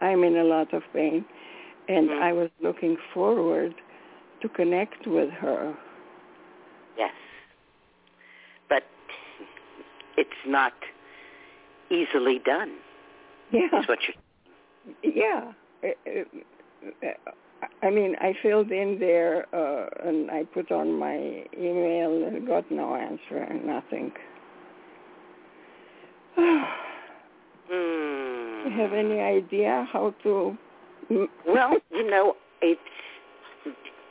I'm in a lot of pain, and Mhm. I was looking forward to connect with her. Yes. But it's not easily done. Yeah. Is what you're Yeah. Uh, uh, uh, I mean, I filled in there uh, and I put on my email and got no answer, nothing. Hmm. [SIGHS] you have any idea how to? mm, Well, you know, it's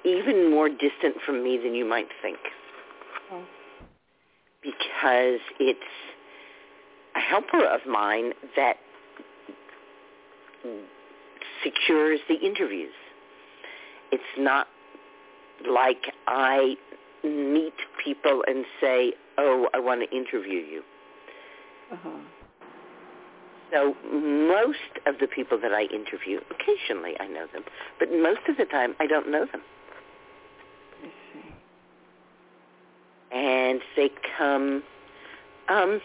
even more distant from me than you might think. Oh. Because it's a helper of mine that secures the interviews. It's not like I meet people and say, oh, I want to interview you. Uh-huh. So most of the people that I interview, occasionally I know them, but most of the time I don't know them. I see. And they come, um,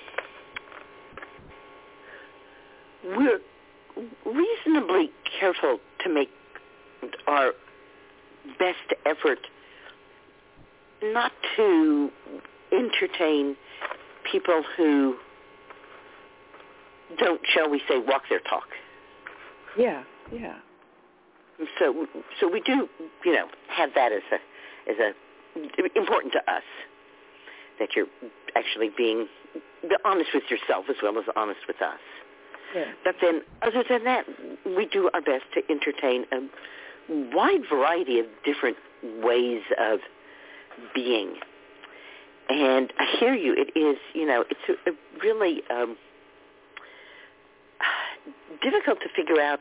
we're reasonably careful to make our best effort not to entertain people who don't, shall we say, walk their talk. Yeah, yeah. So, so we do, you know, have that as a, as a important to us that you're actually being honest with yourself as well as honest with us. Yeah. But then, other than that, we do our best to entertain a wide variety of different ways of being. And I hear you. It is, you know, it's a, a really um, [SIGHS] difficult to figure out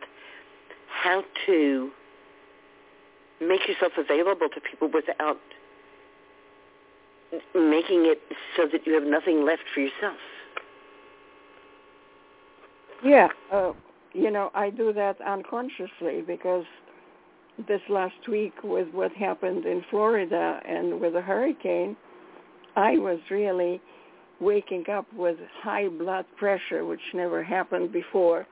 how to make yourself available to people without making it so that you have nothing left for yourself. Yeah, uh, you know, I do that unconsciously because this last week with what happened in Florida and with the hurricane, I was really waking up with high blood pressure, which never happened before.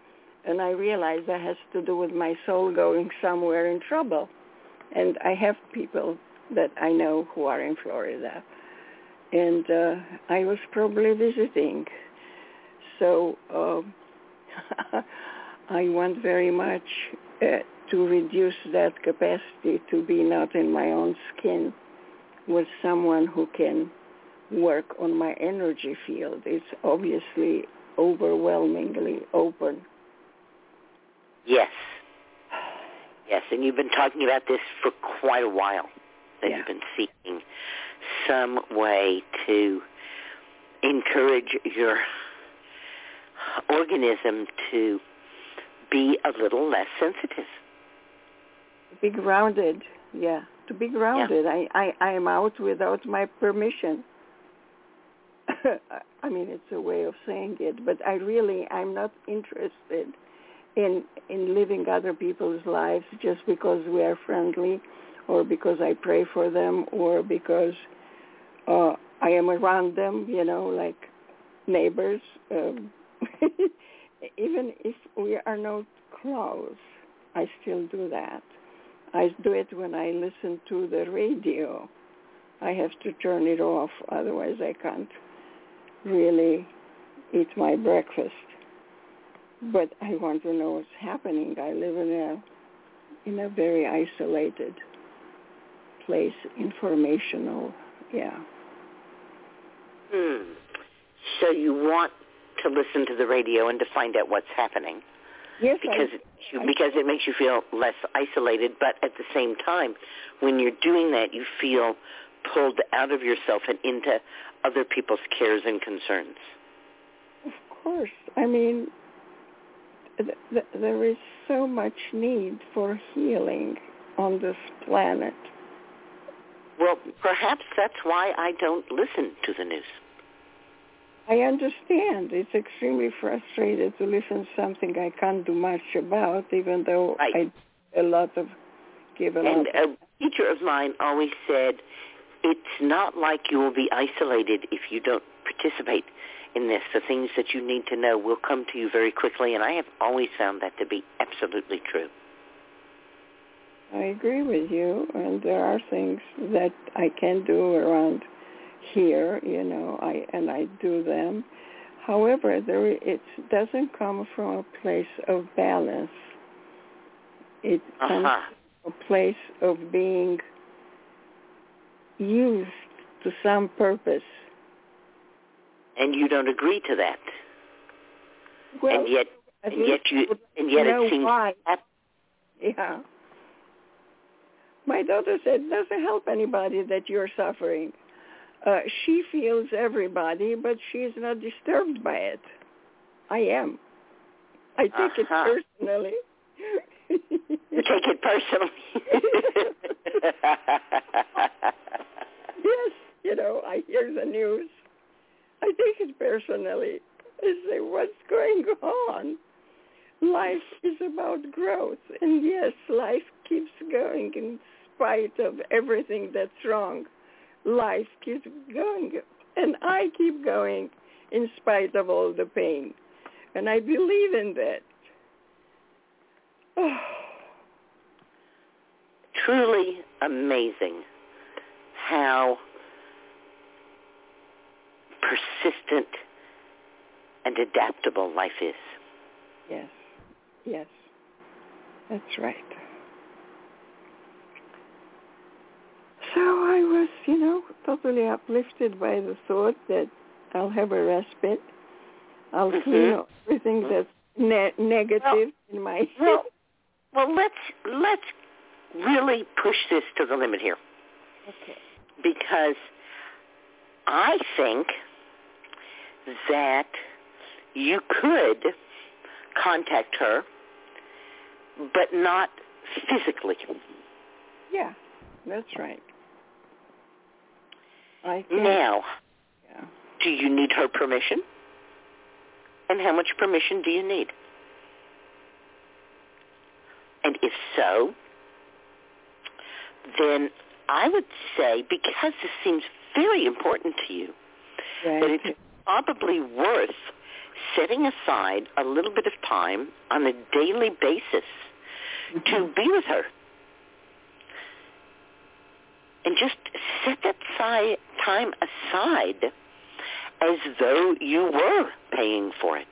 And I realized that has to do with my soul going somewhere in trouble. And I have people that I know who are in Florida. And uh, I was probably visiting. So um, [LAUGHS] I want very much uh, to reduce that capacity to be not in my own skin with someone who can work on my energy field. It's obviously overwhelmingly open. Yes. Yes, and you've been talking about this for quite a while. That Yeah. you've been seeking some way to encourage your organism to be a little less sensitive. Be grounded, yeah. To be grounded. I, I, I am out without my permission. [COUGHS] I mean, it's a way of saying it, but I really, I'm not interested in in living other people's lives just because we are friendly, or because I pray for them, or because uh, I am around them. You know, like neighbors. Um, [LAUGHS] even if we are not close, I still do that. I do it when I listen to the radio. I have to turn it off, otherwise I can't really eat my breakfast. but I want to know what's happening. I live in a in a very isolated place, informational. Yeah. Hmm. So you want to listen to the radio and to find out what's happening Yes, because I, it, you, because it makes you feel less isolated. But at the same time, when you're doing that, you feel pulled out of yourself and into other people's cares and concerns. of course. I mean, th- th- there is so much need for healing on this planet. Well, perhaps that's why I don't listen to the news. I understand. It's extremely frustrating to listen to something I can't do much about, even though Right. I a lot of give a lot. And of, a teacher of mine always said, it's not like you will be isolated if you don't participate in this. The things that you need to know will come to you very quickly, and I have always found that to be absolutely true. I agree with you, and there are things that I can do around here, you know, I and I do them. However, there it doesn't come from a place of balance. It comes Uh-huh. from a place of being used to some purpose. And you don't agree to that. Well, and yet, and yet you, and yet it seems why. Yeah. My daughter said, it doesn't help anybody that you're suffering. Uh, she feels everybody, but she's not disturbed by it. I am. I take Uh-huh. it personally. you take it personally. [LAUGHS] yes, you know, I hear the news. I take it personally. I say, what's going on? Life is about growth. And yes, life keeps going in spite of everything that's wrong. Life keeps going. And I keep going in spite of all the pain. And I believe in that. Oh, Truly amazing how persistent and adaptable life is. yes, yes. That's right. So I was, you know, totally uplifted by the thought that I'll have a respite. I'll Mhm. clean up everything that's ne- negative in my [LAUGHS] Well, well, let's let's really push this to the limit here okay. because I think that you could contact her, but not physically. Yeah, that's right. I think, Now, yeah. do you need her permission? And how much permission do you need? And if so, then I would say, because this seems very important to you, that it's probably worth setting aside a little bit of time on a daily basis mm-hmm. to be with her. And just set that si- time aside as though you were paying for it.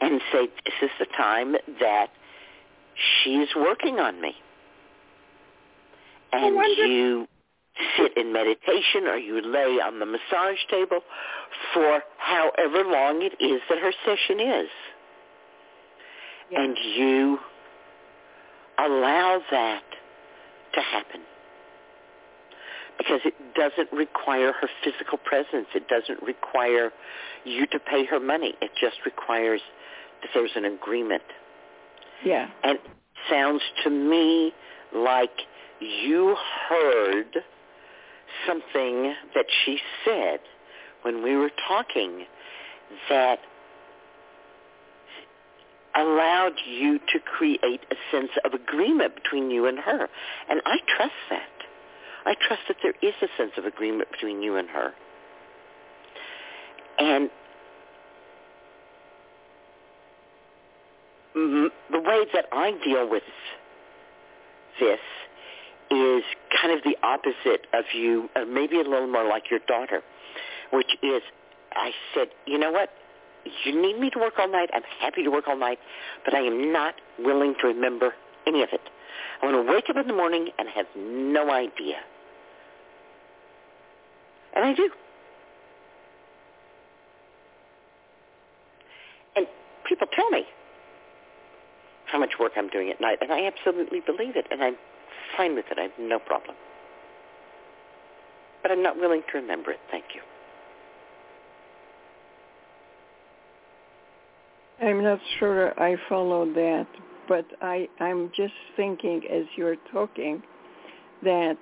And say, this is the time that she's working on me. And you sit in meditation or you lay on the massage table for however long it is that her session is. Yeah. And you allow that to happen. Because it doesn't require her physical presence. It doesn't require you to pay her money. It just requires that there's an agreement. yeah. And it sounds to me like you heard something that she said when we were talking that allowed you to create a sense of agreement between you and her. And I trust that. I trust that there is a sense of agreement between you and her. And the way that I deal with this is kind of the opposite of you, or maybe a little more like your daughter, which is I said, you know what? you need me to work all night. I'm happy to work all night, but I am not willing to remember any of it. I want to wake up in the morning and have no idea. And I do. And people tell me how much work I'm doing at night, and I absolutely believe it, and I'm fine with it. I have no problem. But I'm not willing to remember it. Thank you. I'm not sure I follow that, but I, I'm just thinking as you're talking that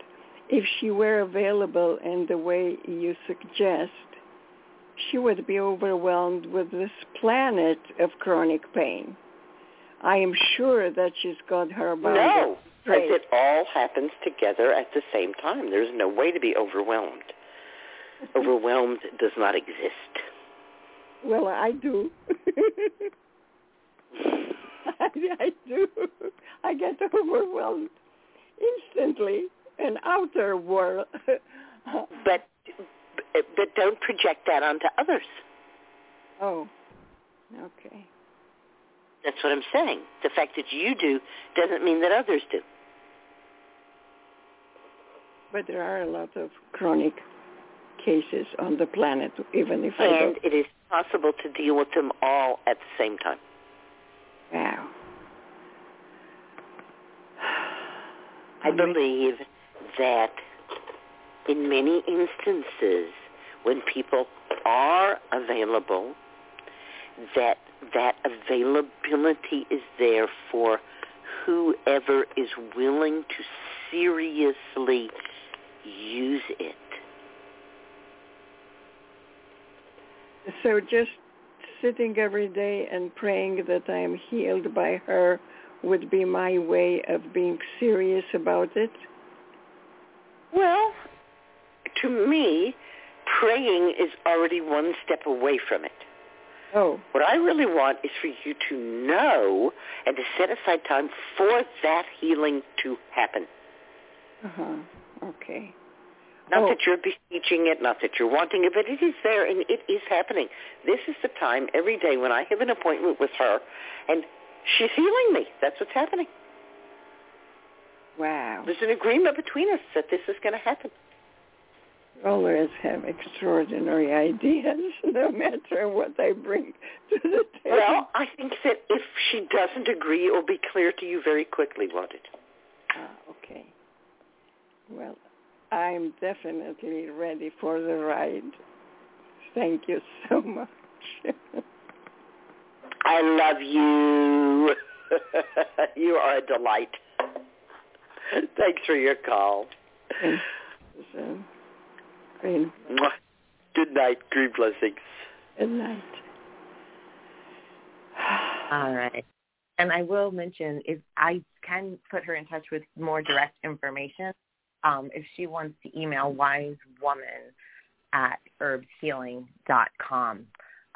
if she were available in the way you suggest, she would be overwhelmed with this planet of chronic pain. I am sure that she's got her body No, because it all happens together at the same time. There's no way to be overwhelmed. Overwhelmed does not exist. Well, I do. [LAUGHS] I, I do. I get overwhelmed instantly. An outer world. [LAUGHS] But but don't project that onto others. oh, okay. That's what I'm saying. The fact that you do doesn't mean that others do. But there are a lot of chronic cases on the planet, even if I And don't. it is possible to deal with them all at the same time. Wow. I believe that in many instances when people are available, that that availability is there for whoever is willing to seriously use it. So just sitting every day and praying that I am healed by her would be my way of being serious about it. Well, to me, praying is already one step away from it. Oh, What I really want is for you to know and to set aside time for that healing to happen. uh-huh. Okay. Not Oh. that you're beseeching it, not that you're wanting it, but it is there and it is happening. This is the time every day when I have an appointment with her and she's healing me. That's what's happening. Wow. There's an agreement between us that this is going to happen. Rollers have extraordinary ideas, [LAUGHS] no matter what they bring to the table. Well, I think that if she doesn't agree, it will be clear to you very quickly, won't it? Ah, okay. Well, I'm definitely ready for the ride. Thank you so much. I love you. [LAUGHS] you are a delight. [LAUGHS] Thanks for your call. so, great. Good night. Green blessings. Good night. [SIGHS] All right. And I will mention if I can put her in touch with more direct information. Um, if she wants to email wisewoman at herbshealing.com,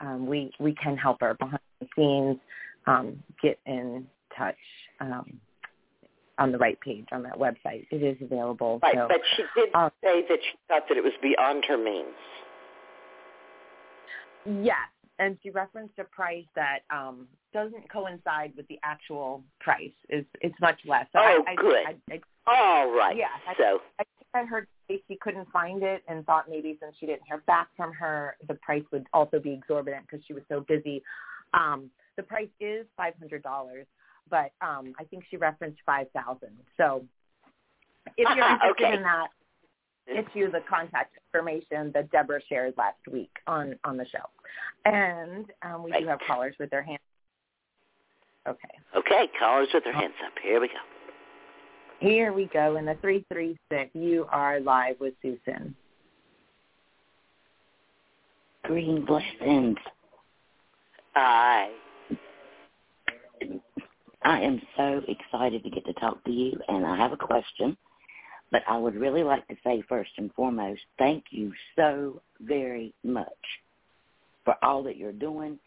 um, we we can help her behind the scenes um, get in touch um, on the right page on that website. It is available. Right, so, but she did uh, say that she thought that it was beyond her means. Yes, and she referenced a price that um, doesn't coincide with the actual price. Is it's much less. So Oh, I, I, good. I, I, All right. Yeah, I- so I think I heard she couldn't find it and thought maybe since she didn't hear back from her, the price would also be exorbitant because she was so busy. Um, the price is five hundred dollars, but um, I think she referenced five thousand. So if [LAUGHS] you're interested Okay. in that, get you the contact information that Deborah shared last week on on the show, and um, we do have callers with their hands. Okay. okay, callers with their hands up. Here we go. Here we go. In the 336, you are live with Susun. Green blessings. Hi. I am so excited to get to talk to you, and I have a question. But I would really like to say first and foremost, thank you so very much for all that you're doing,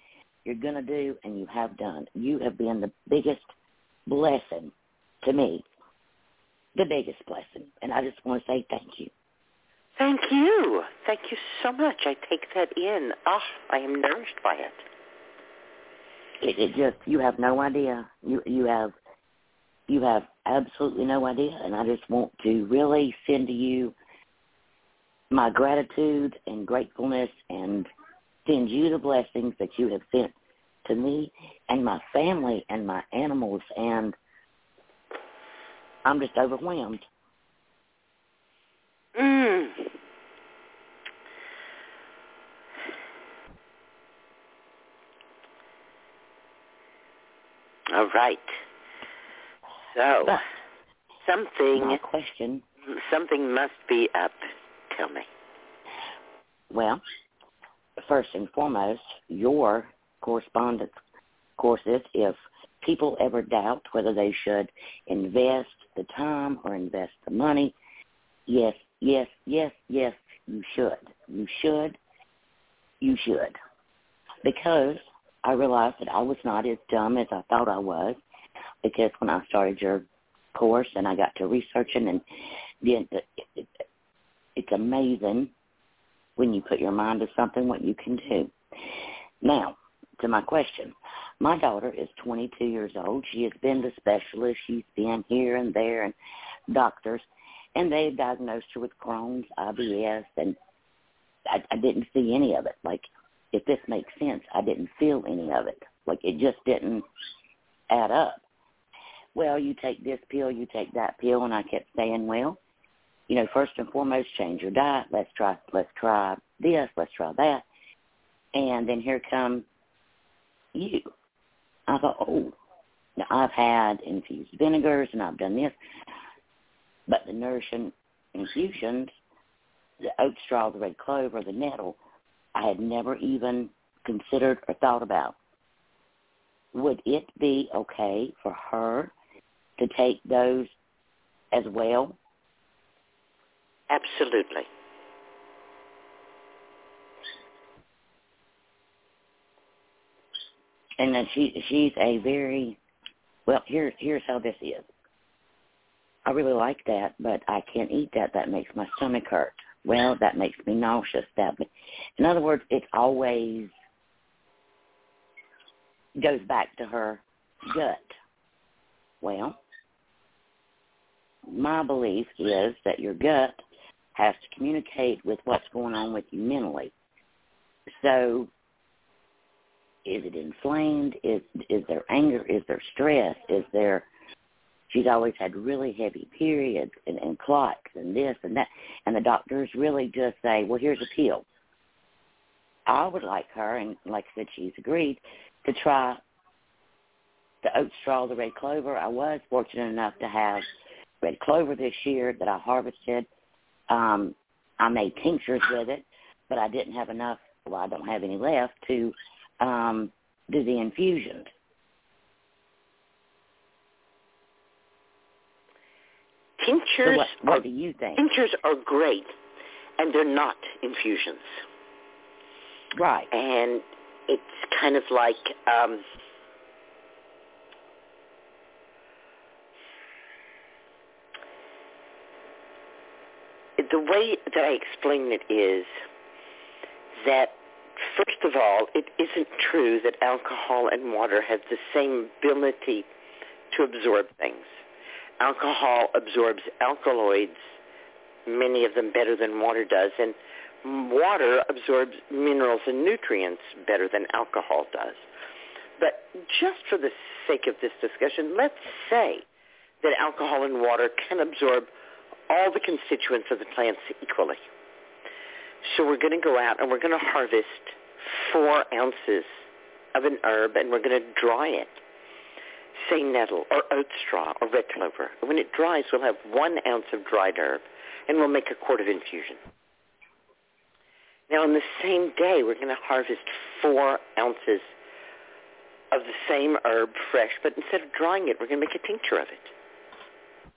you're going to do, and you have done. You have been the biggest blessing to me, the biggest blessing. And I just want to say thank you. Thank you. Thank you so much. I take that in. Ah, I am nourished by it. It, it just you have no idea. You you have you have absolutely no idea, and I just want to really send to you my gratitude and gratefulness, and send you the blessings that you have sent to me and my family and my animals, and I'm just overwhelmed. Mm. All right. So But something my question, something must be up. Tell me. well, first and foremost, your correspondence courses, if people ever doubt whether they should invest the time or invest the money, yes, yes, yes, yes, you should. You should. You should. Because I realized that I was not as dumb as I thought I was because when I started your course and I got to researching and then it, it, it's amazing when you put your mind to something what you can do. Now, to my question. My daughter is 22 years old. She has been to specialists. She's been here and there and doctors, and they diagnosed her with Crohn's, IBS, and I, I didn't see any of it. Like, if this makes sense, I didn't feel any of it. Like, it just didn't add up. Well, you take this pill, you take that pill, and I kept saying, well, you know, first and foremost, change your diet. Let's try, let's try this, let's try that, and then here come you. I thought, oh, now I've had infused vinegars and I've done this, but the nourishing infusions, the oat straw, the red clover, the nettle, I had never even considered or thought about. Would it be okay for her to take those as well? Absolutely. and that she she's a very well here here's how this is i really like that but i can't eat that that makes my stomach hurt well that makes me nauseous that in other words it always goes back to her gut well my belief is that your gut has to communicate with what's going on with you mentally so is it inflamed? Is is there anger? Is there stress? Is there she's always had really heavy periods and, and clots and this and that and the doctors really just say, Well here's a pill. I would like her and like I said she's agreed to try the oat straw, the red clover. I was fortunate enough to have red clover this year that I harvested. Um I made tinctures with it, but I didn't have enough well, I don't have any left to um, do the infusions. Tinctures So what, what are, do you think? tinctures are great, and they're not infusions. Right. And it's kind of like um, the way that I explain it is that first of all, it isn't true that alcohol and water have the same ability to absorb things. Alcohol absorbs alkaloids, many of them better than water does, and water absorbs minerals and nutrients better than alcohol does. But just for the sake of this discussion, let's say that alcohol and water can absorb all the constituents of the plants equally. So we're going to go out and we're going to harvest four ounces of an herb and we're going to dry it. Say nettle or oat straw or red clover. When it dries, we'll have one ounce of dried herb and we'll make a quart of infusion. Now on the same day, we're going to harvest four ounces of the same herb fresh, but instead of drying it, we're going to make a tincture of it.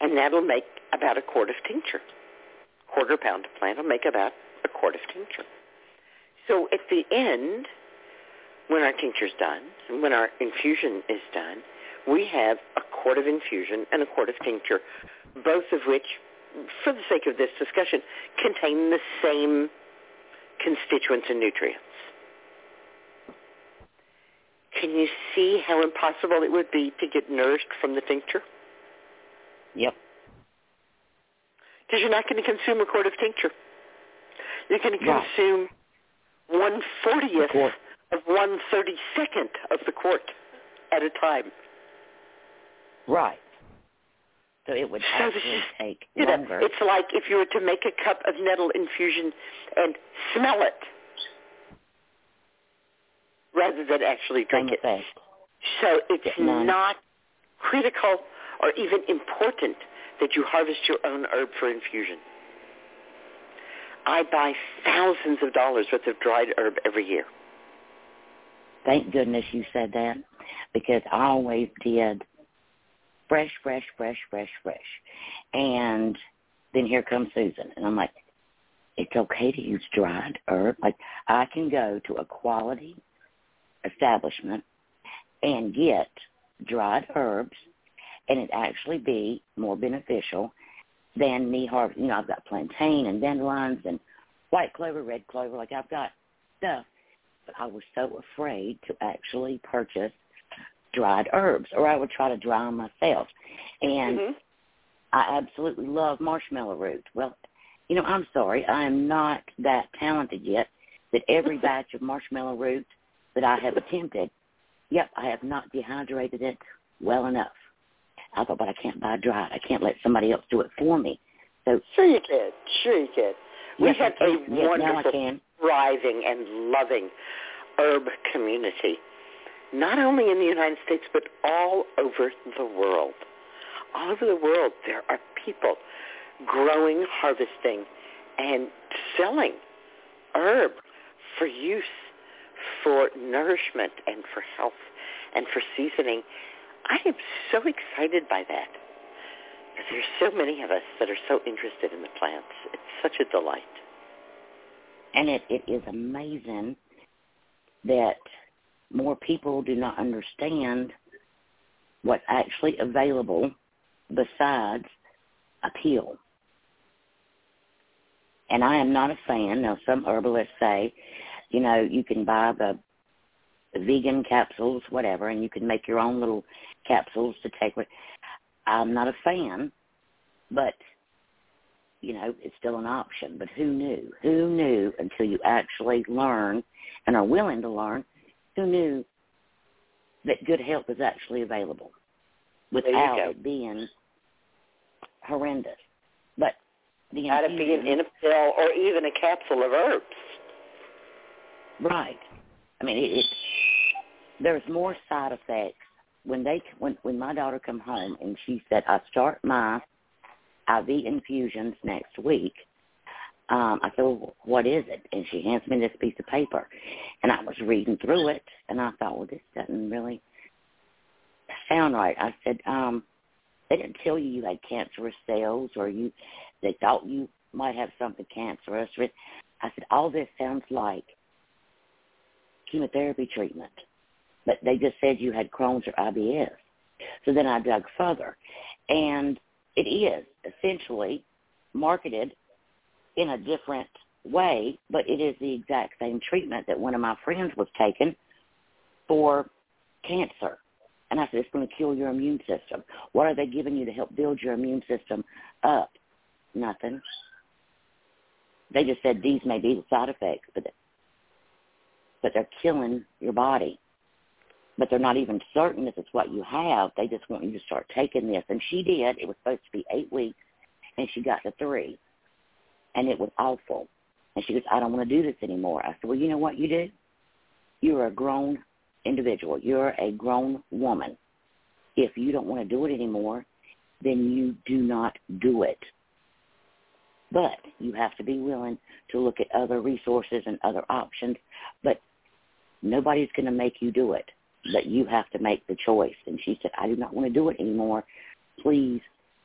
And that'll make about a quart of tincture quarter pound of plant will make about a quart of tincture. So at the end, when our tincture's done, and when our infusion is done, we have a quart of infusion and a quart of tincture, both of which, for the sake of this discussion, contain the same constituents and nutrients. can you see how impossible it would be to get nourished from the tincture? Yep. Because you're not going to consume a quart of tincture. You're going to consume one fortieth. Of one thirty second of the quart at a time. Right. So it would So actually is- take You know, longer. it's like if you were to make a cup of nettle infusion and smell it rather than actually drink it. So it's not critical or even important that you harvest your own herb for infusion. I buy thousands of dollars worth of dried herb every year. Thank goodness you said that because I always did fresh, fresh, fresh, fresh, fresh. And then here comes Susun. And I'm like, it's okay to use dried herb. Like I can go to a quality establishment and get dried herbs and it actually be more beneficial than me harvesting. You know, I've got plantain and dandelions and white clover, red clover. Like I've got stuff I was so afraid to actually purchase dried herbs, or I would try to dry them myself. And Mhm. I absolutely love marshmallow root. Well, you know, I'm sorry, I am not that talented yet that every [LAUGHS] batch of marshmallow root that I have attempted, yep, I have not dehydrated it well enough. I thought, but I can't buy dried. I can't let somebody else do it for me. So Sure you can. Sure you can. We yes, have I a. Yes, now I can. Thriving, and loving herb community, not only in the United States, but all over the world. All over the world, there are people growing, harvesting, and selling herb for use, for nourishment, and for health, and for seasoning. I am so excited by that. There's so many of us that are so interested in the plants. It's such a delight. And it, it is amazing that more people do not understand what's actually available besides a pill. And I am not a fan. Now, some herbalists say, you know, you can buy the, vegan capsules, whatever, and you can make your own little capsules to take. I'm not a fan, but you know, it's still an option. But who knew? Who knew until you actually learn and are willing to learn? Who knew that good help is actually available without it being horrendous? But the Out of being in a pill or even a capsule of herbs. Right. I mean, it, it there's more side effects when they when when my daughter come home and she said I start my IV infusions next week. Um, I said, well, what is it? And she hands me this piece of paper, and I was reading through it, and I thought, well, this doesn't really sound right. I said, um, they didn't tell you you had cancerous cells, or you they thought you might have something cancerous. I said, all this sounds like chemotherapy treatment. But they just said you had Crohn's or IBS. So then I dug further. And it is essentially marketed in a different way, but it is the exact same treatment that one of my friends was taking for cancer. And I said, it's going to kill your immune system. What are they giving you to help build your immune system up? Nothing. They just said these may be the side effects, but but they're killing your body. But they're not even certain if it's what you have. They just want you to start taking this. And she did. It was supposed to be eight weeks, and she got to three. And it was awful. And she goes, I don't want to do this anymore. I said, well, you know what you do? You're a grown individual. You're a grown woman. If you don't want to do it anymore, then you do not do it. But you have to be willing to look at other resources and other options. But nobody's going to make you do it. But you have to make the choice. And she said, I do not want to do it anymore. Please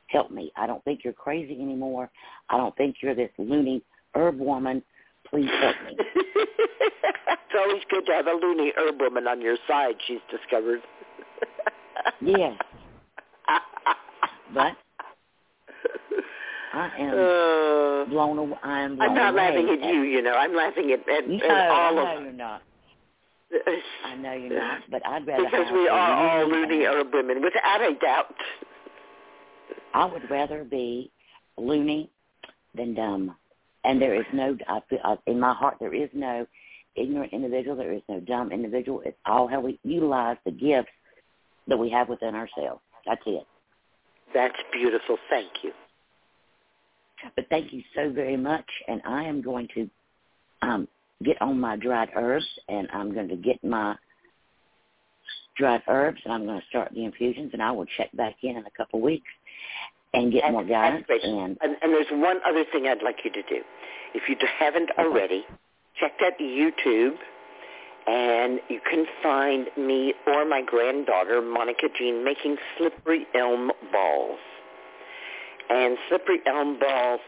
help me. I don't think you're crazy anymore. I don't think you're this loony herb woman. Please help me. [LAUGHS] it's always good to have a loony herb woman on your side, she's discovered. [LAUGHS] yes. But I am Uh, blown away. I am blown I'm not away laughing at you, you know. I'm laughing at, at, No, at all know of you're not. I know you're not, but I'd rather because we are all loony herb women, without a doubt. I would rather be loony than dumb. And there is no, I feel, I, in my heart, there is no ignorant individual. There is no dumb individual. It's all how we utilize the gifts that we have within ourselves. That's it. That's beautiful. Thank you. But thank you so very much. And I am going to um, get on my dried herbs, and I'm going to get my dried herbs, and I'm going to start the infusions, and I will check back in in a couple of weeks and get That's- more guidance. And And, and there's one other thing I'd like you to do. If you haven't already, check that YouTube, and you can find me or my granddaughter, Monica Jean, making slippery elm balls. And slippery elm balls,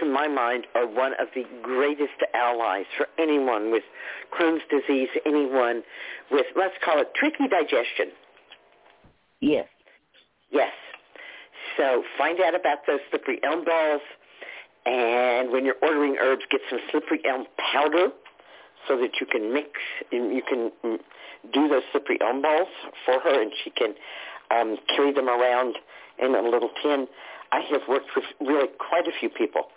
to my mind, are one of the greatest allies for anyone with Crohn's disease, anyone with, let's call it tricky digestion. yes, Yes. So find out about those slippery elm balls, and when you're ordering herbs, get some slippery elm powder so that you can mix and you can mm, do those slippery elm balls for her, and she can um, carry them around in a little tin. I have worked with really quite a few people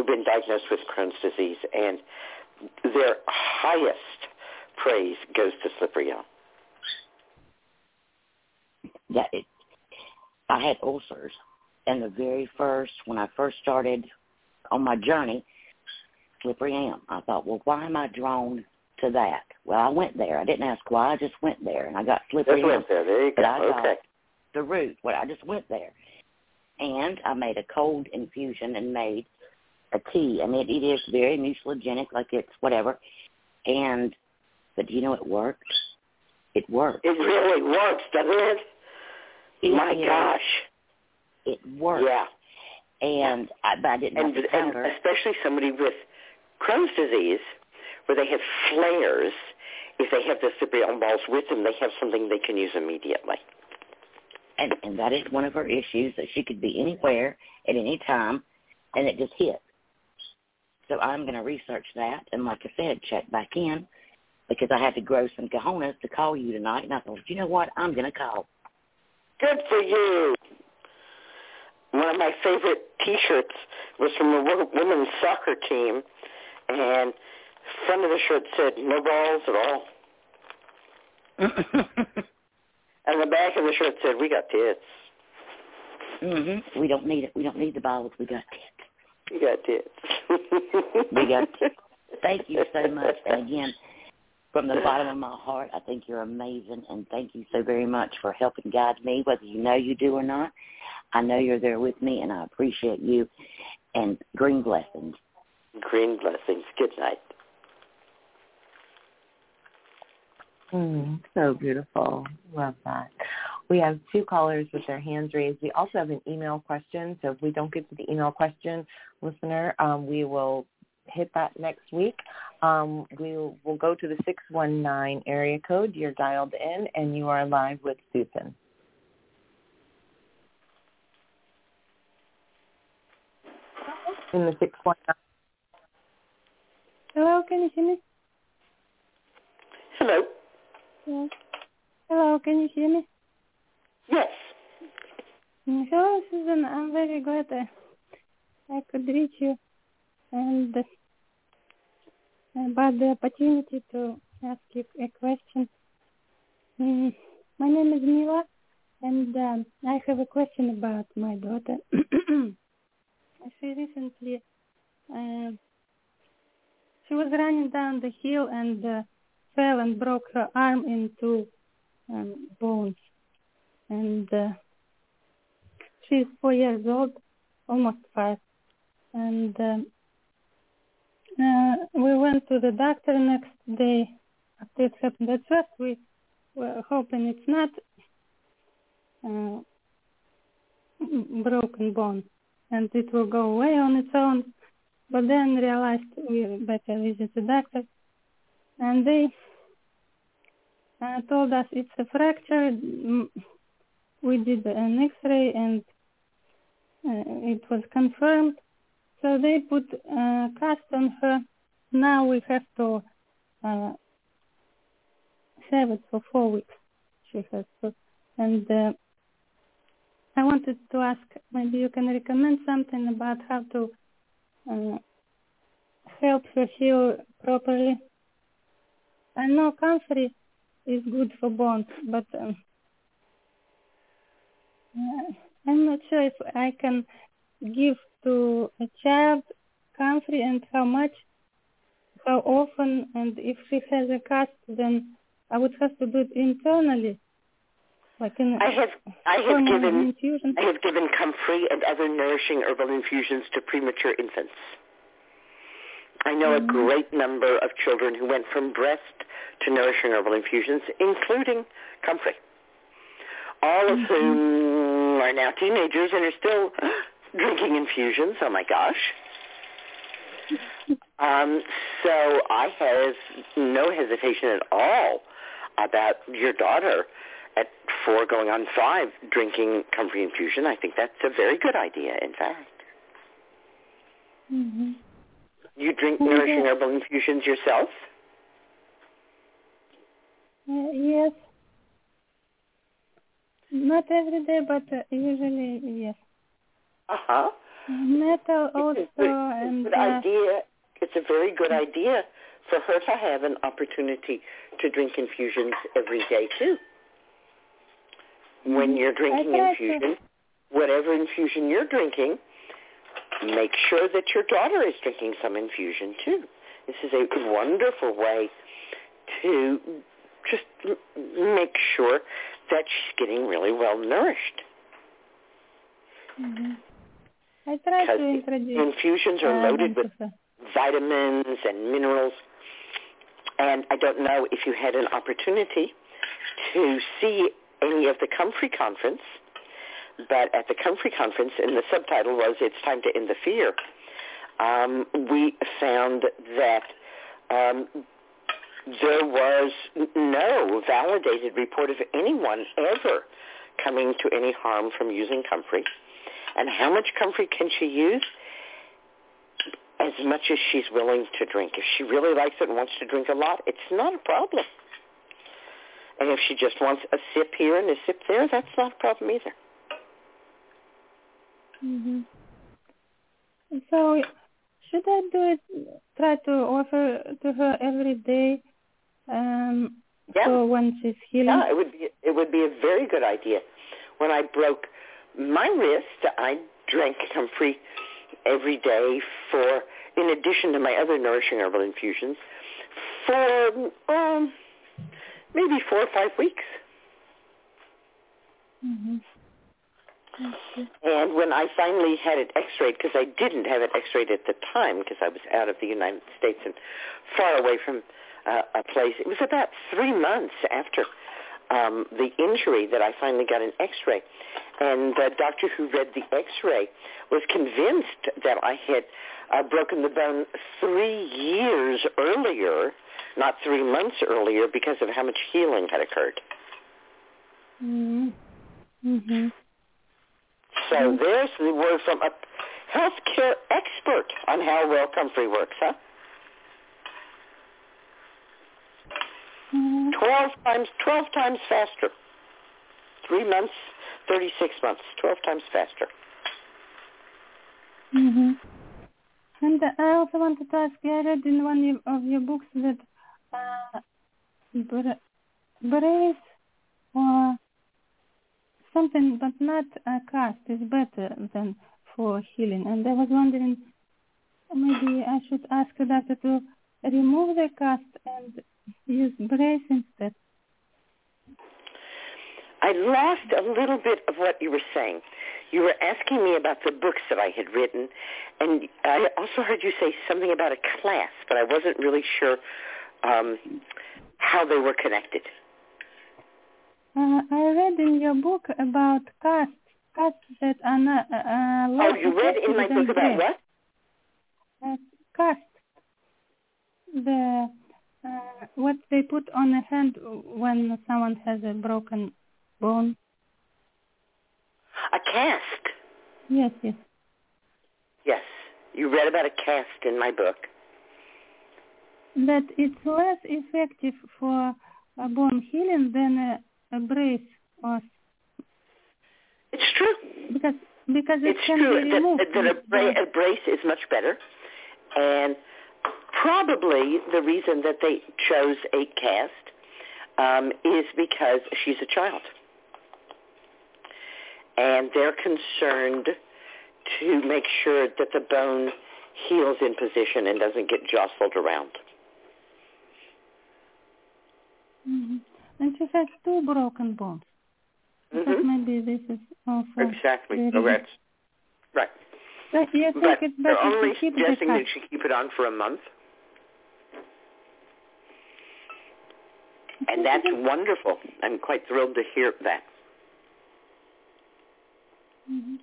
who've been diagnosed with Crohn's disease, and their highest praise goes to slippery elm. that it, I had ulcers, and the very first when I first started on my journey, slippery elm. I thought, well, why am I drawn to that? Well, I went there. I didn't ask why. I just went there, and I got slippery Just elm. went there. There you But go. I got Okay. the root. Well, I just went there, and I made a cold infusion and made a tea, and it, it is very mucilagenic, like it's whatever. And but do you know it worked? It worked. It really works, doesn't it? It My is. gosh. It worked. Yeah. And I, but I didn't And, have the and especially somebody with Crohn's disease, where they have flares, if they have the elm balls with them, they have something they can use immediately. and and that is one of her issues that she could be anywhere at any time, and it just hit. So I'm going to research that, and like I said, check back in because I had to grow some cojones to call you tonight, and I thought, you know what, I'm going to call. Good for you. One of my favorite T-shirts was from a women's soccer team, and front of the shirt said "No balls at all," [LAUGHS] and the back of the shirt said "We got tits." mhm. We don't need it. We don't need the balls. We got tits. [LAUGHS] We got tits. We got tits. Thank you so much. And again, from the bottom of my heart, I think you're amazing, and thank you so very much for helping guide me, whether you know you do or not. I know you're there with me, and I appreciate you. And green blessings. Green blessings. Good night. Mm, so beautiful. Love that. We have two callers with their hands raised. We also have an email question. So if we don't get to the email question, listener, um, we will hit that next week. Um, we will we'll go to the 619 area code. You're dialed in and you are live with Susun. In the 619. Hello, can you hear me? Hello. Yes. Hello, can you hear me? Yes. Hello, Susun. I'm very glad I, I could reach you and uh, about the opportunity to ask you a question. Mm, my name is Mila, and um, I have a question about my daughter. [CLEARS THROAT] she recently uh, she was running down the hill and uh, fell and broke her arm into um, bones. And uh, she's four years old, almost five. And um, uh, we went to the doctor next day after it happened. At first, we were hoping it's not uh, broken bone and it will go away on its own. But then realized we better visit the doctor, and they uh, told us it's a fracture. We did an X-ray and uh, it was confirmed. So they put uh, cast on her. Now we have to uh, have it for four weeks. She has so, and uh, I wanted to ask, maybe you can recommend something about how to uh, help her heal properly. I know comfrey is good for bones, but um, I'm not sure if I can give to a child comfrey and how much, how often, and if she has a cast, then I would have to do it internally. Like in I have I have given infusion. I have given comfrey and other nourishing herbal infusions to premature infants. I know a Mhm. great number of children who went from breast to nourishing herbal infusions, including comfrey. All of whom are now teenagers and are still [GASPS] drinking infusions. Oh my gosh. [LAUGHS] Um, so I have no hesitation at all about your daughter at four going on five drinking comfrey infusion. I think that's a very good idea, in fact. hmm You drink nourishing herbal infusions yourself? Uh, yes. Not every day, but uh, usually yes. Uh-huh. Nettle also It's a good, and good uh, idea. It's a very good idea for her to have an opportunity to drink infusions every day too. When you're drinking to- infusion, whatever infusion you're drinking, make sure that your daughter is drinking some infusion too. This is a wonderful way to just make sure that she's getting really well nourished. mhm. I try to introduce Infusions are uh, loaded with vitamins and minerals. And I don't know if you had an opportunity to see any of the Comfrey Conference, but at the Comfrey Conference, and the subtitle was "It's Time to End the Fear." Um, we found that um, there was no validated report of anyone ever coming to any harm from using comfrey. And how much comfrey can she use? As much as she's willing to drink. If she really likes it and wants to drink a lot, it's not a problem. And if she just wants a sip here and a sip there, that's not a problem either. hmm So should I do it? Try to offer to her every day. Um, Yeah. When she's healing. Yeah, it would be it would be a very good idea. When I broke my wrist, I drank comfrey every day for, in addition to my other nourishing herbal infusions, for um, maybe four or five weeks. hmm And when I finally had it x-rayed, because I didn't have it x-rayed at the time because I was out of the United States and far away from uh, a place, it was about three months after um, the injury that I finally got an x-ray. And the doctor who read the x-ray was convinced that I had uh, broken the bone three years earlier, not three months earlier, because of how much healing had occurred. hmm hmm So there's the word from a healthcare expert on how well comfrey works, huh? Hmm Twelve times, twelve times faster. Three months, thirty-six months, twelve times faster. hmm And I also wanted to ask, I read in one of your books that uh, bra- brace or something, but not a cast, is better than for healing. And I was wondering, maybe I should ask a doctor to remove the cast and use brace instead. I lost a little bit of what you were saying. You were asking me about the books that I had written, and I also heard you say something about a class, but I wasn't really sure um, how they were connected. Uh, I read in your book about casts, casts that are not, uh, uh, Oh, you read in my book about what? uh, cast the uh, what they put on a hand when someone has a broken bone. A cast. Yes, yes. Yes, you read about a cast in my book. That it's less effective for a bone healing than a, a brace or It's true. because because it It's can true be that, removed. that a, bra- a brace is much better, and probably the reason that they chose a cast um, is because she's a child, and they're concerned to make sure that the bone heals in position and doesn't get jostled around. Mhm. And she has two broken bones. I thought hmm maybe this is also Exactly. that's right. So you think But it's they're better only to keep the suggesting that she keep it on for a month. And that's wonderful. I'm quite thrilled to hear that. Mhm.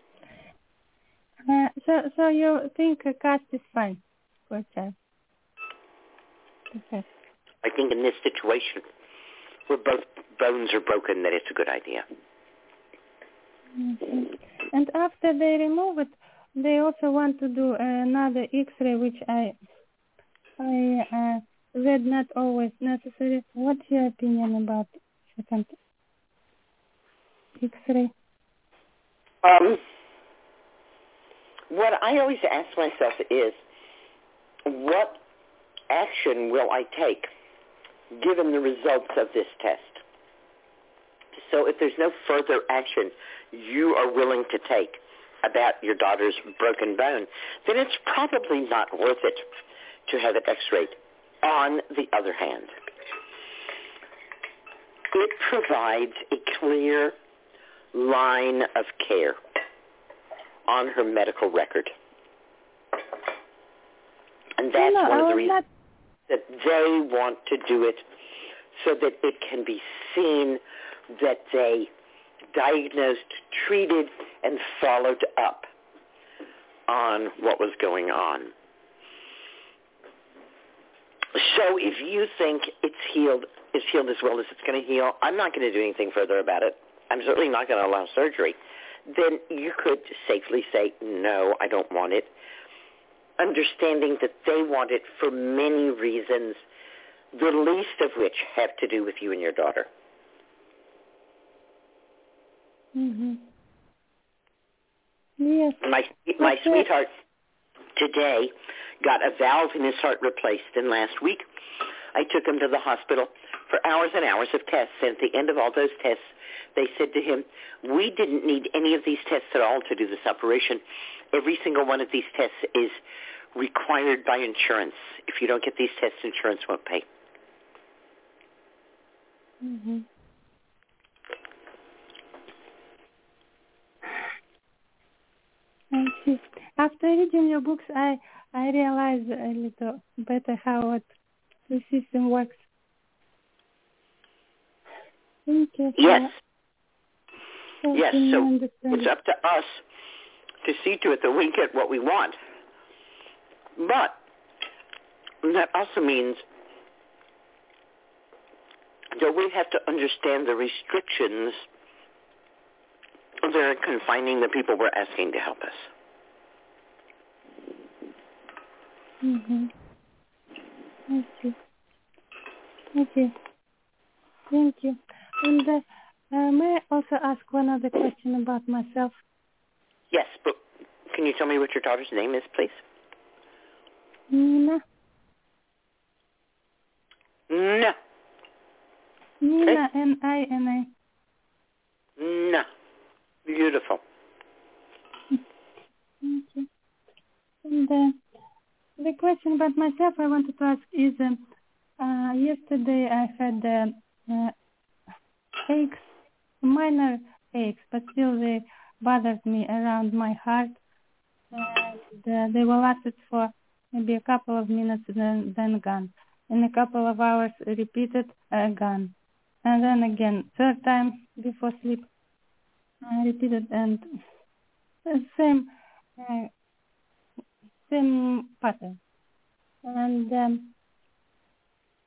Uh, so, so you think a cast is fine for a? Okay. I think in this situation where both bones are broken that it's a good idea. Mhm. And after they remove it, they also want to do another X-ray, which I I uh, read not always necessary. What's your opinion about second X-ray? Um, what I always ask myself is, what action will I take given the results of this test? So if there's no further action you are willing to take about your daughter's broken bone, then it's probably not worth it to have it x-rayed. On the other hand, it provides a clear line of care on her medical record. And that's no, one of the reasons that they want to do it so that it can be seen that they diagnosed, treated, and followed up on what was going on. So if you think it's healed, it's healed as well as it's going to heal, I'm not going to do anything further about it. I'm certainly not going to allow surgery. Then you could safely say, no, I don't want it. Understanding that they want it for many reasons, the least of which have to do with you and your daughter. Mm-hmm. Yes. My my sweetheart today got a valve in his heart replaced, and last week I took him to the hospital for hours and hours of tests. And at the end of all those tests, they said to him, "We didn't need any of these tests at all to do this operation. Every single one of these tests is required by insurance. If you don't get these tests, insurance won't pay." hmm see. After reading your books, I I realize a little better how it, the system works. Thank you. Yes. Yes, so understand it's up to us to see to it that we get what we want. But that also means that we have to understand the restrictions that are confining the people we're asking to help us. Mm-hmm. I see. Okay. Thank you. And uh, uh, may I also ask one other question about myself? Yes, but can you tell me what your daughter's name is, please? Nina? No. Nina, N-I-N-A. No. Beautiful. Thank you. And uh, the question about myself I wanted to ask is, um, uh, yesterday I had uh, uh, aches, minor aches, but still they bothered me around my heart. And uh, they were lasted for maybe a couple of minutes, then then gone. In a couple of hours, repeated, uh, gone. And then again, third time before sleep, I repeated and uh, same uh, same pattern. And um,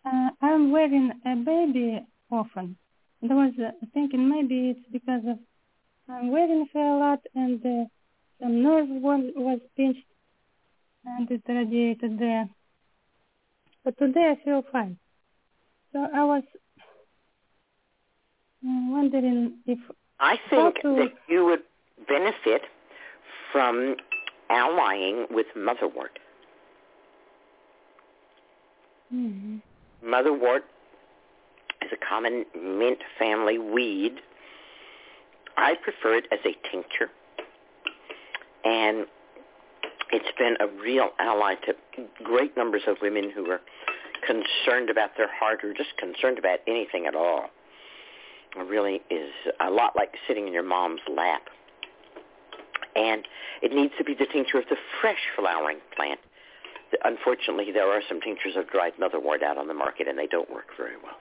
uh, I'm wearing a baby often. And I was uh, thinking maybe it's because of I'm wearing her a lot and uh, some nerve was, was pinched and it radiated there. But today I feel fine. So I was wondering if I think that you would benefit from allying with motherwort. mm-hmm. Motherwort is a common mint family weed. I prefer it as a tincture. And it's been a real ally to great numbers of women who are concerned about their heart or just concerned about anything at all. It really is a lot like sitting in your mom's lap. And it needs to be the tincture of the fresh flowering plant. Unfortunately, there are some tinctures of dried motherwort out on the market, and they don't work very well.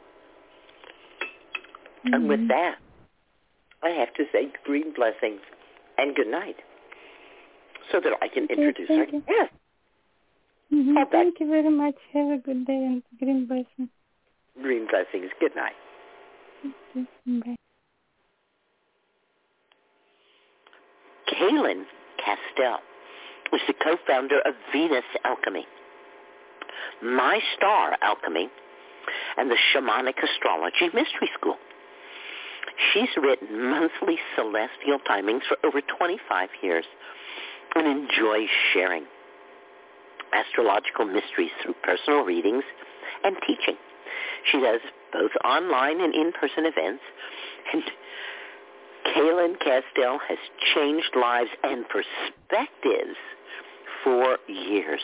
Mm-hmm. And with that, I have to say green blessings and good night so that I can Okay, introduce our thank you. guest. Mm-hmm. Thank you very much. Have a good day and green blessings. Green blessings. Good night. Okay, Bye. Cayelin Castell is the co-founder of Venus Alchemy, My Star Alchemy, and the Shamanic Astrology Mystery School. She's written monthly celestial timings for over 25 years and enjoys sharing astrological mysteries through personal readings and teaching. She does both online and in-person events, and Cayelin Castell has changed lives and perspectives for years.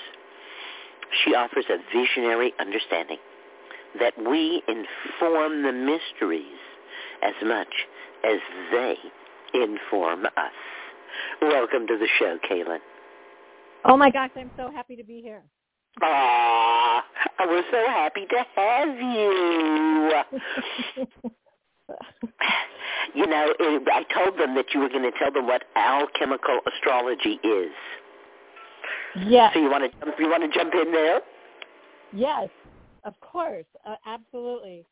She offers a visionary understanding that we inform the mysteries as much as they inform us. Welcome to the show, Cayelin. Oh my gosh, I'm so happy to be here. Ah, we're so happy to have you. It, I told them that you were going to tell them what alchemical astrology is. Yes, So you want to you want to jump in there? yes, of course, uh, absolutely.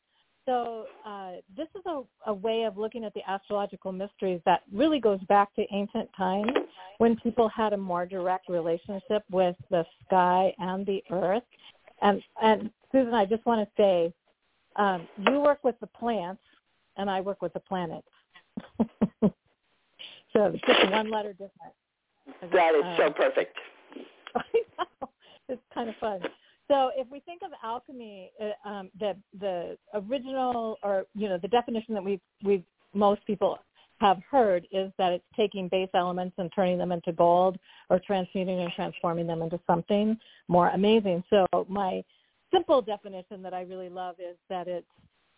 So uh, this is a, a way of looking at the astrological mysteries that really goes back to ancient times when people had a more direct relationship with the sky and the earth. And and Susun, I just want to say, um, you work with the plants, and I work with the planets. [LAUGHS] so it's just one letter different. That is so Uh, perfect. [LAUGHS] I know. It's kind of fun. So if we think of alchemy, uh, um, the the original or you know the definition that we we most people have heard is that it's taking base elements and turning them into gold or transmuting and transforming them into something more amazing. So my simple definition that I really love is that it's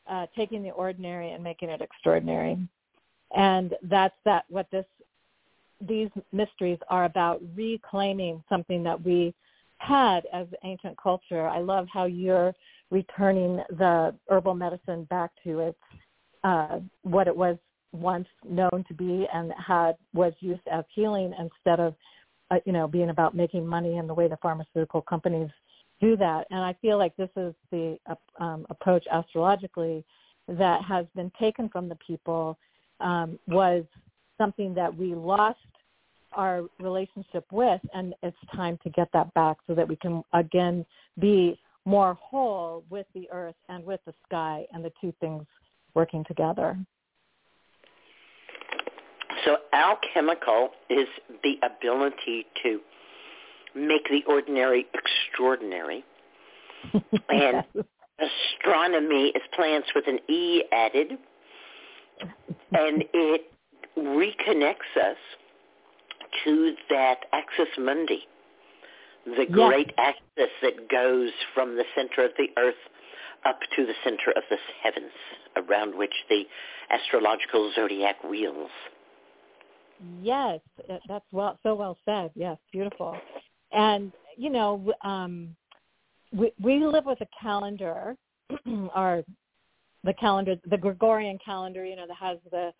uh, taking the ordinary and making it extraordinary. And that's that what this these mysteries are about reclaiming something that we had as ancient culture. I love how you're returning the herbal medicine back to its uh, what it was once known to be and had was used as healing instead of uh, you know being about making money and the way the pharmaceutical companies do that. And I feel like this is the uh, um, approach astrologically that has been taken from the people um, was something that we lost our relationship with and it's time to get that back so that we can again be more whole with the earth and with the sky and the two things working together. So alchemical is the ability to make the ordinary extraordinary. [LAUGHS] And astronomy is plants with an E added. And it reconnects us to that axis mundi, the Yes. great axis that goes from the center of the earth up to the center of the heavens, around which the astrological zodiac wheels. Yes, that's well so well said. Yes, beautiful. And you know, um, we we live with a calendar, [CLEARS THROAT] our the calendar, the Gregorian calendar. You know, that has the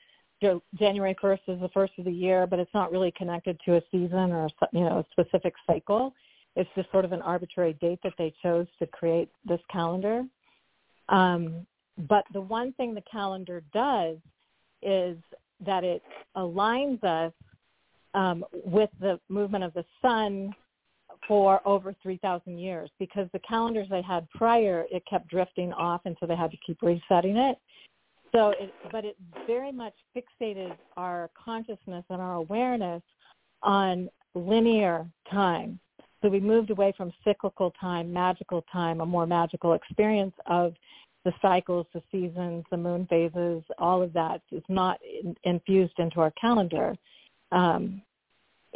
January first is the first of the year, but it's not really connected to a season or you know a specific cycle. It's just sort of an arbitrary date that they chose to create this calendar. Um, but the one thing the calendar does is that it aligns us um, with the movement of the sun for over 3,000 years because the calendars they had prior, it kept drifting off and so they had to keep resetting it. So, it, but it very much fixated our consciousness and our awareness on linear time. So we moved away from cyclical time, magical time, a more magical experience of the cycles, the seasons, the moon phases, all of that is not in, infused into our calendar um,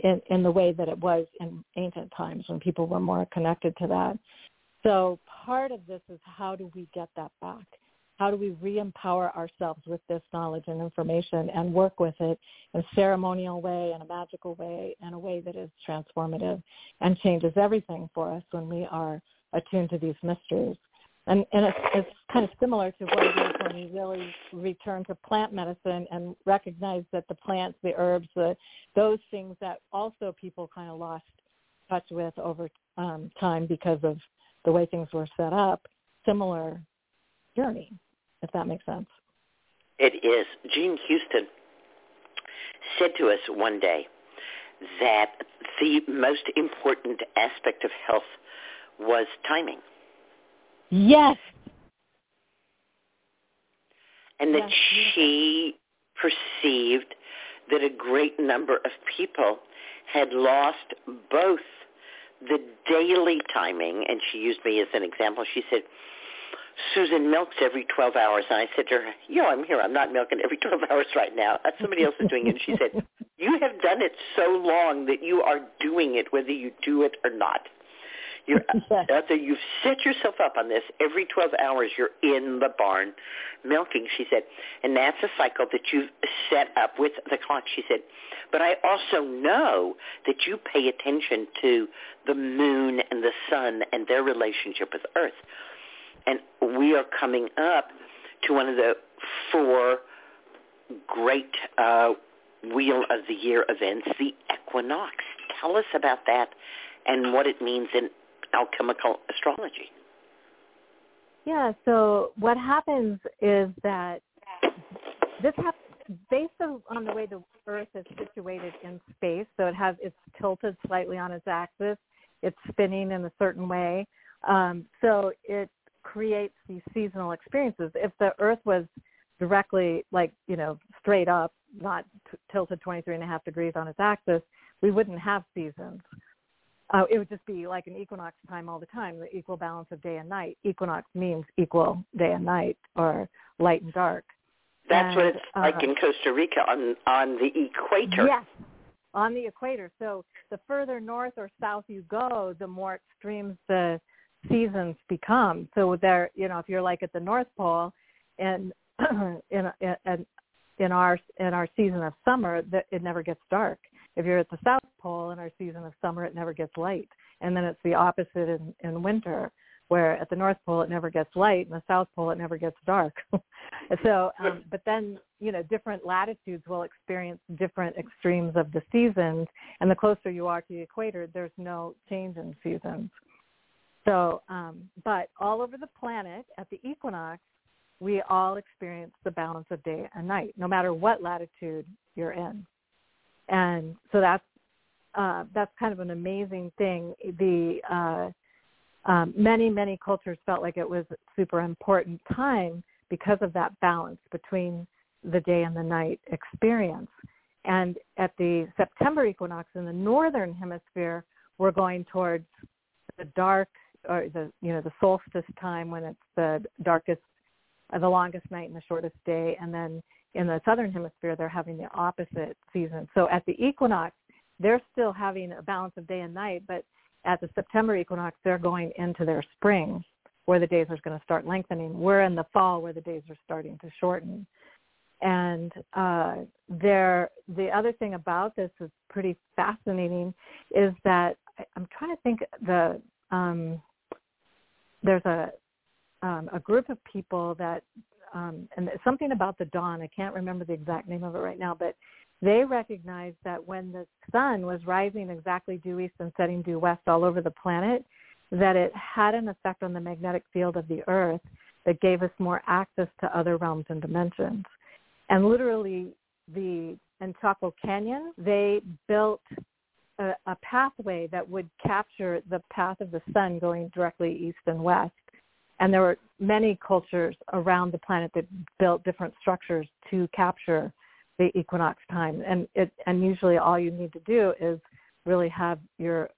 in, in the way that it was in ancient times when people were more connected to that. So part of this is how do we get that back? How do we re-empower ourselves with this knowledge and information and work with it in a ceremonial way, in a magical way, in a way that is transformative and changes everything for us when we are attuned to these mysteries. And, and it's, it's kind of similar to what it is when we really return to plant medicine and recognize that the plants, the herbs, the, those things that also people kind of lost touch with over um, time because of the way things were set up, similar journey if that makes sense. It is. Jean Houston said to us one day that the most important aspect of health was timing. Yes. And that Yes, she perceived that a great number of people had lost both the daily timing, and she used me as an example. She said, Susun milks every 12 hours. And I said to her, yo, I'm here. I'm not milking every [LAUGHS] 12 hours right now. Somebody else is doing it. And she said, [LAUGHS] you have done it so long that you are doing it whether you do it or not. You're out [LAUGHS] there. You've set yourself up on this. Every 12 hours you're in the barn milking, she said. And that's a cycle that you've set up with the clock, she said. But I also know that you pay attention to the moon and the sun and their relationship with Earth and we are coming up to one of the four great uh, Wheel of the Year events, the equinox. Tell us about that and what it means in alchemical astrology. Yeah, so what happens is that this happens based on the way the Earth is situated in space. So it has it's tilted slightly on its axis. It's spinning in a certain way. Um, so it creates these seasonal experiences. If the Earth was directly, like, you know, straight up, not t- tilted 23 and a half degrees on its axis, we wouldn't have seasons. Uh, it would just be like an equinox time all the time, the equal balance of day and night. Equinox means equal day and night or light and dark. That's and, what it's uh, like in Costa Rica on on the equator. Yes, on the equator. So the further north or south you go, the more extremes the seasons become. So there, you know, if you're like at the North Pole, and [CLEARS THROAT] in in in our in our season of summer, that it never gets dark. If you're at the South Pole in our season of summer, it never gets light. And then it's the opposite in in winter, where at the North Pole it never gets light, and the South Pole it never gets dark. [LAUGHS] so, um, but then you know, different latitudes will experience different extremes of the seasons, and the closer you are to the equator, there's no change in seasons. So, um, but all over the planet at the equinox, we all experience the balance of day and night, no matter what latitude you're in. And so that's uh, that's kind of an amazing thing. The uh, um, many many cultures felt like it was a super important time because of that balance between the day and the night experience. And at the September equinox in the northern hemisphere, we're going towards the dark or the you know the solstice time when it's the darkest uh, the longest night and the shortest day and then in the southern hemisphere they're having the opposite season so at the equinox they're still having a balance of day and night but at the september equinox they're going into their spring where the days are going to start lengthening we're in the fall where the days are starting to shorten and uh, there the other thing about this is pretty fascinating is that i'm trying to think the um, there's a um, a group of people that um, and something about the dawn. I can't remember the exact name of it right now, but they recognized that when the sun was rising exactly due east and setting due west all over the planet, that it had an effect on the magnetic field of the Earth that gave us more access to other realms and dimensions. And literally, the in Canyon, they built a, a pathway that would capture the path of the sun going directly east and west and there were many cultures around the planet that built different structures to capture the equinox time. And it and usually all you need to do is really have your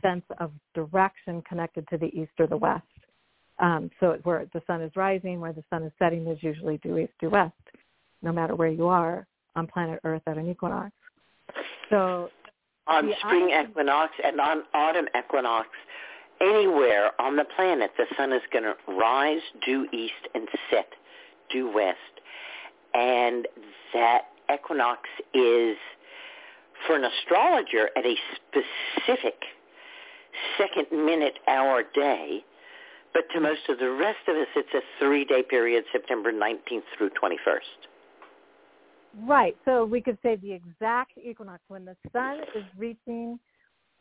sense of direction connected to the east or the west. Um, so where the sun is rising, where the sun is setting is usually due east, due west, no matter where you are on planet Earth at an equinox. So on spring island- equinox and on autumn equinox, anywhere on the planet, the sun is going to rise due east and set due west. And that equinox is, for an astrologer, at a specific second, minute, hour, day. But to most of the rest of us, it's a three-day period, September 19th through 21st. Right. So we could say the exact equinox when the sun is reaching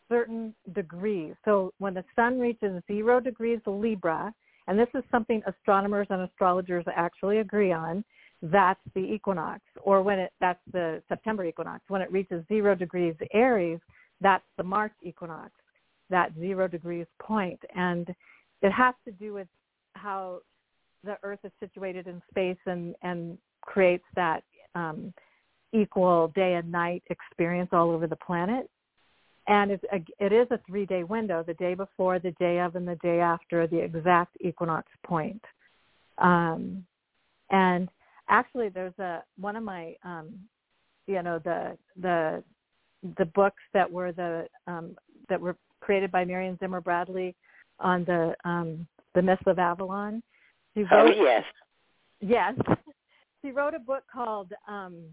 certain degrees. So when the sun reaches zero degrees Libra, and this is something astronomers and astrologers actually agree on, that's the equinox. Or when it that's the September equinox. When it reaches zero degrees Aries, that's the March equinox, that zero degrees point. And it has to do with how the Earth is situated in space and, and creates that um, equal day and night experience all over the planet. And it's a, it is a three-day window, the day before, the day of, and the day after the exact equinox point. Um, and actually, there's a one of my, um, you know, the the the books that were the um, that were created by Marion Zimmer Bradley on the um, the myth of Avalon. She wrote, Oh, yes. Yes. She wrote a book called um,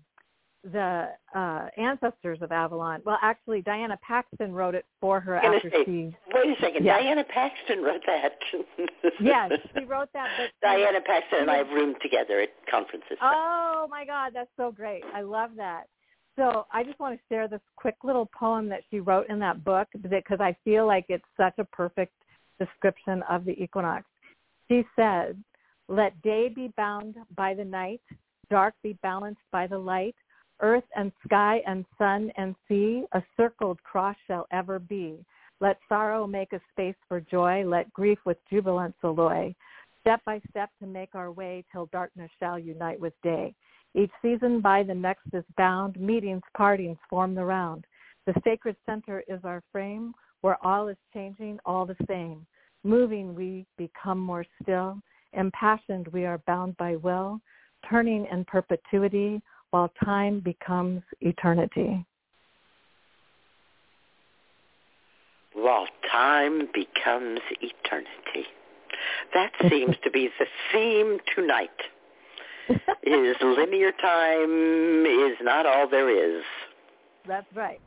The uh, Ancestors of Avalon. Well, actually, Diana Paxson wrote it for her after say, she. Wait a second. Yeah. Diana Paxson wrote that. [LAUGHS] Yes, she wrote that. But Diana Paxson and I have roomed together at conferences. Oh my God, that's so great! I love that. So I just want to share this quick little poem that she wrote in that book because I feel like it's such a perfect description of the equinox. She said, "Let day be bound by the night, dark be balanced by the light. Earth and sky and sun and sea, a circled cross shall ever be. Let sorrow make a space for joy, let grief with jubilance alloy. Step by step to make our way till darkness shall unite with day. Each season by the next is bound, meetings, partings form the round. The sacred center is our frame, where all is changing, all the same. Moving we become more still, impassioned we are bound by will, turning in perpetuity while time becomes eternity. While time becomes eternity. That [LAUGHS] seems to be the theme tonight. is [LAUGHS] linear time is not all there is. That's right.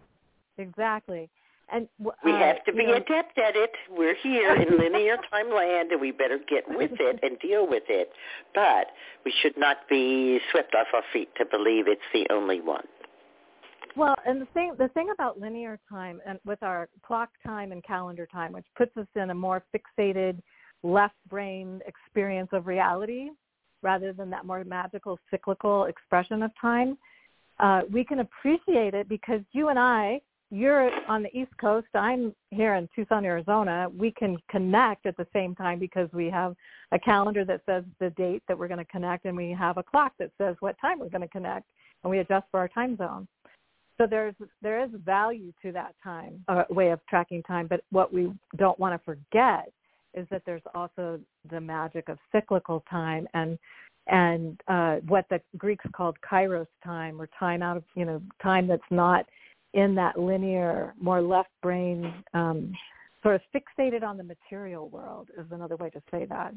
Exactly. And w- We uh, have to you be know, adept at it. We're here in linear time land and we better get with it and deal with it. But we should not be swept off our feet to believe it's the only one. Well, and the thing the thing about linear time and with our clock time and calendar time, which puts us in a more fixated left brain experience of reality rather than that more magical cyclical expression of time, uh, we can appreciate it because you and I, you're on the East Coast, I'm here in Tucson, Arizona. We can connect at the same time because we have a calendar that says the date that we're going to connect and we have a clock that says what time we're going to connect and we adjust for our time zone. So there's there is value to that time, uh, way of tracking time. But what we don't want to forget is that there's also the magic of cyclical time and and uh, what the Greeks called kairos time, or time out of you know time that's not in that linear, more left brain, um, sort of fixated on the material world is another way to say that.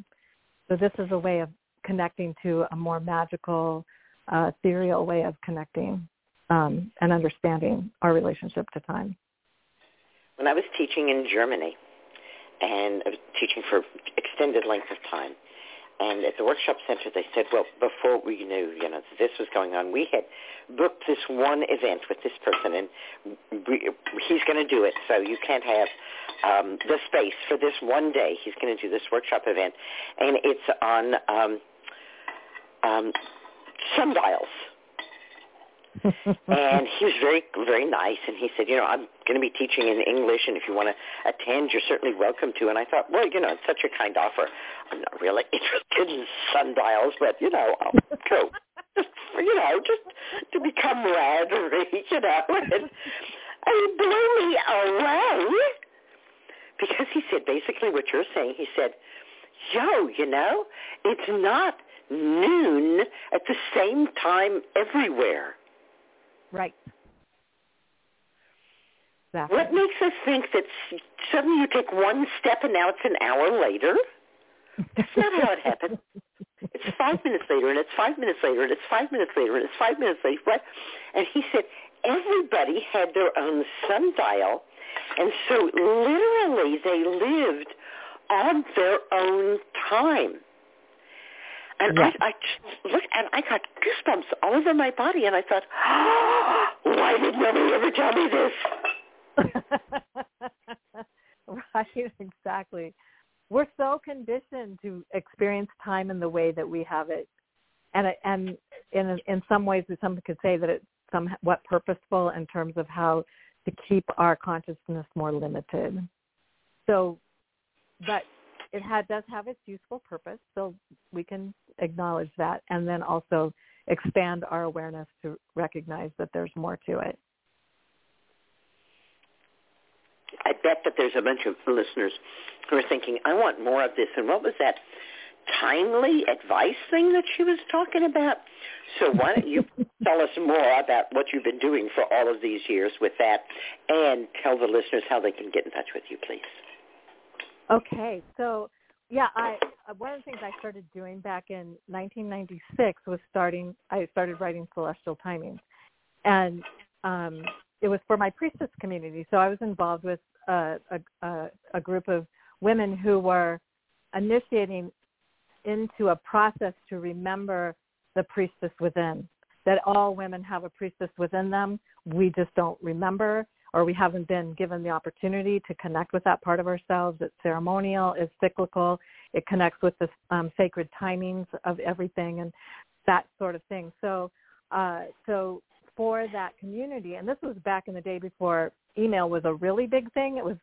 So this is a way of connecting to a more magical, uh, ethereal way of connecting um, and understanding our relationship to time. When I was teaching in Germany, and I was teaching for extended length of time, and at the workshop center they said, well, before we knew, you know, this was going on, we had booked this one event with this person, and we, he's going to do it, so you can't have um, the space for this one day. He's going to do this workshop event, and it's on um, um, sundials. And he was very very nice and he said you know i'm going to be teaching in english and if you want to attend you're certainly welcome to. And i thought well you know it's such a kind offer. I'm not really [LAUGHS] interested in sundials but you know i'll go. Just for, you know just to become camaraderie [LAUGHS] you know and, and he blew me away. Because he said basically what you're saying he said yo you know it's not noon at the same time everywhere Right. Exactly. What makes us think that suddenly you take one step and now it's an hour later? That's not how it happened. It's five minutes later, and it's five minutes later, and it's five minutes later, and it's five minutes later. What? And he said everybody had their own sundial, and so literally they lived on their own time. And Yeah. I, I and I got goosebumps all over my body, and I thought, [GASPS] why did nobody ever tell me this? [LAUGHS] right, exactly. We're so conditioned to experience time in the way that we have it, and and in in some ways, some could say that it's somewhat purposeful in terms of how to keep our consciousness more limited. So, but it had, does have its useful purpose, so we can acknowledge that, and then also expand our awareness to recognize that there's more to it. I bet that there's a bunch of listeners who are thinking, I want more of this. And what was that timely advice thing that she was talking about? So why don't you [LAUGHS] tell us more about what you've been doing for all of these years with that and tell the listeners how they can get in touch with you, please. Okay, so yeah, I uh, one of the things I started doing back in 1996 was starting. I started writing celestial timings, and um, it was for my priestess community. So I was involved with a, a, a, a group of women who were initiating into a process to remember the priestess within. That all women have a priestess within them. We just don't remember or we haven't been given the opportunity to connect with that part of ourselves. It's ceremonial, it's cyclical, it connects with the um, sacred timings of everything and that sort of thing. So, uh, so for that community, and this was back in the day before email was a really big thing. It was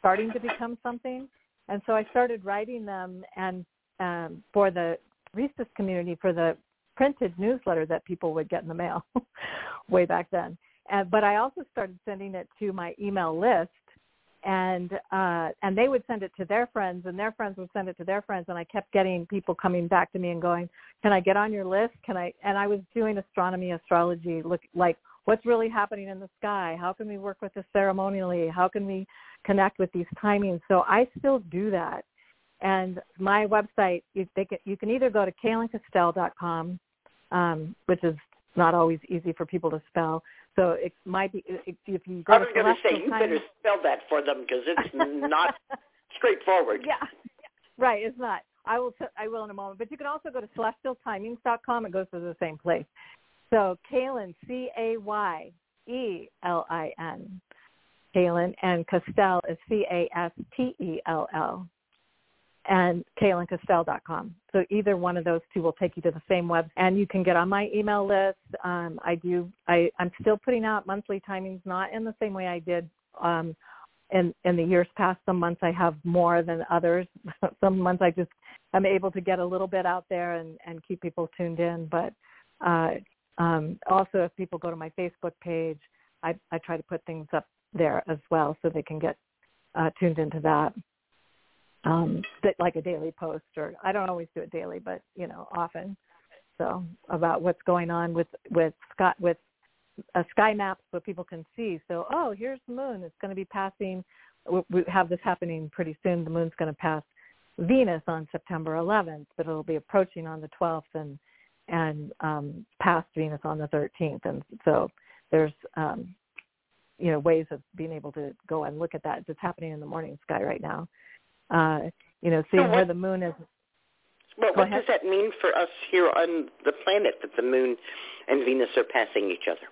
starting to become something, and so I started writing them and um, for the Priestess community for the printed newsletter that people would get in the mail [LAUGHS] way back then. And, but I also started sending it to my email list, and uh, and they would send it to their friends, and their friends would send it to their friends, and I kept getting people coming back to me and going, "Can I get on your list? Can I?" And I was doing astronomy, astrology, look like what's really happening in the sky. How can we work with this ceremonially? How can we connect with these timings? So I still do that. And my website, you, they can, you can either go to cayelincastell.com, um, which is not always easy for people to spell. So it might be if you go I to was going to say, you better spell that for them because it's [LAUGHS] not straightforward. Yeah, right. It's not. I will. T- I will in a moment. But you can also go to celestialtimings.com. It goes to the same place. So Cayelin, C A Y E L I N, Cayelin, and Castell is C A S T E L L, and CayelinCastell.com. So either one of those two will take you to the same web, and you can get on my email list. Um, I do. I, I'm still putting out monthly timings, not in the same way I did um, in in the years past. Some months I have more than others. [LAUGHS] Some months I just I'm able to get a little bit out there and and keep people tuned in. But uh, um, also, if people go to my Facebook page, I I try to put things up there as well so they can get uh, tuned into that. Um, that like a daily post, or I don't always do it daily, but you know often. So about what's going on with with Scott with a sky map so people can see. So, oh, here's the moon. It's going to be passing. We have this happening pretty soon. The moon's going to pass Venus on September 11th, but it'll be approaching on the 12th and and um, past Venus on the 13th. And so there's um, you know ways of being able to go and look at that. It's happening in the morning sky right now. Uh, you know, seeing what- where the moon is. Go what ahead. does that mean for us here on the planet that the moon and Venus are passing each other?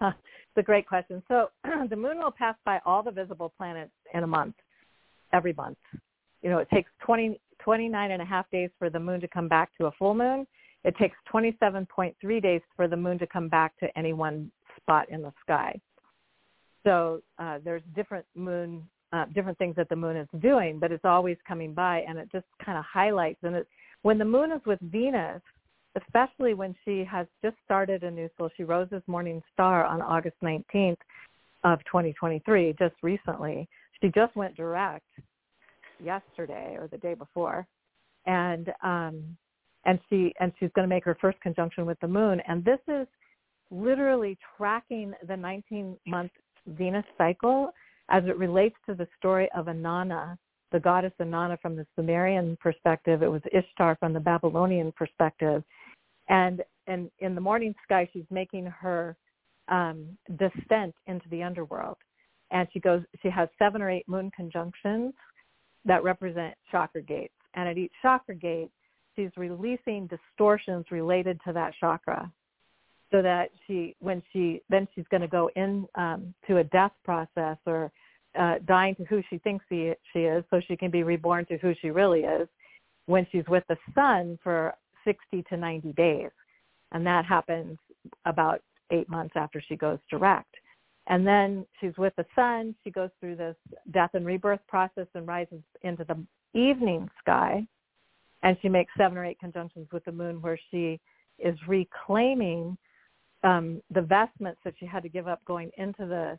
[LAUGHS] it's a great question. So [CLEARS THROAT] the moon will pass by all the visible planets in a month, every month. You know, it takes 20, 29 and a half days for the moon to come back to a full moon, it takes 27.3 days for the moon to come back to any one spot in the sky. So uh, there's different moon, uh, different things that the moon is doing, but it's always coming by, and it just kind of highlights. And it, when the moon is with Venus, especially when she has just started a new soul, she rose as morning star on August 19th of 2023, just recently. She just went direct yesterday or the day before, and um, and she and she's going to make her first conjunction with the moon. And this is literally tracking the 19 month Venus cycle as it relates to the story of Inanna, the goddess Inanna from the Sumerian perspective. It was Ishtar from the Babylonian perspective. And and in the morning sky, she's making her um, descent into the underworld. And she goes, she has seven or eight moon conjunctions that represent chakra gates. And at each chakra gate, she's releasing distortions related to that chakra so that she when she then she's going to go in um, to a death process or uh, dying to who she thinks she, she is so she can be reborn to who she really is when she's with the sun for 60 to 90 days. And that happens about eight months after she goes direct. And then she's with the sun. She goes through this death and rebirth process and rises into the evening sky. And she makes seven or eight conjunctions with the moon where she is reclaiming um, the vestments that she had to give up going into the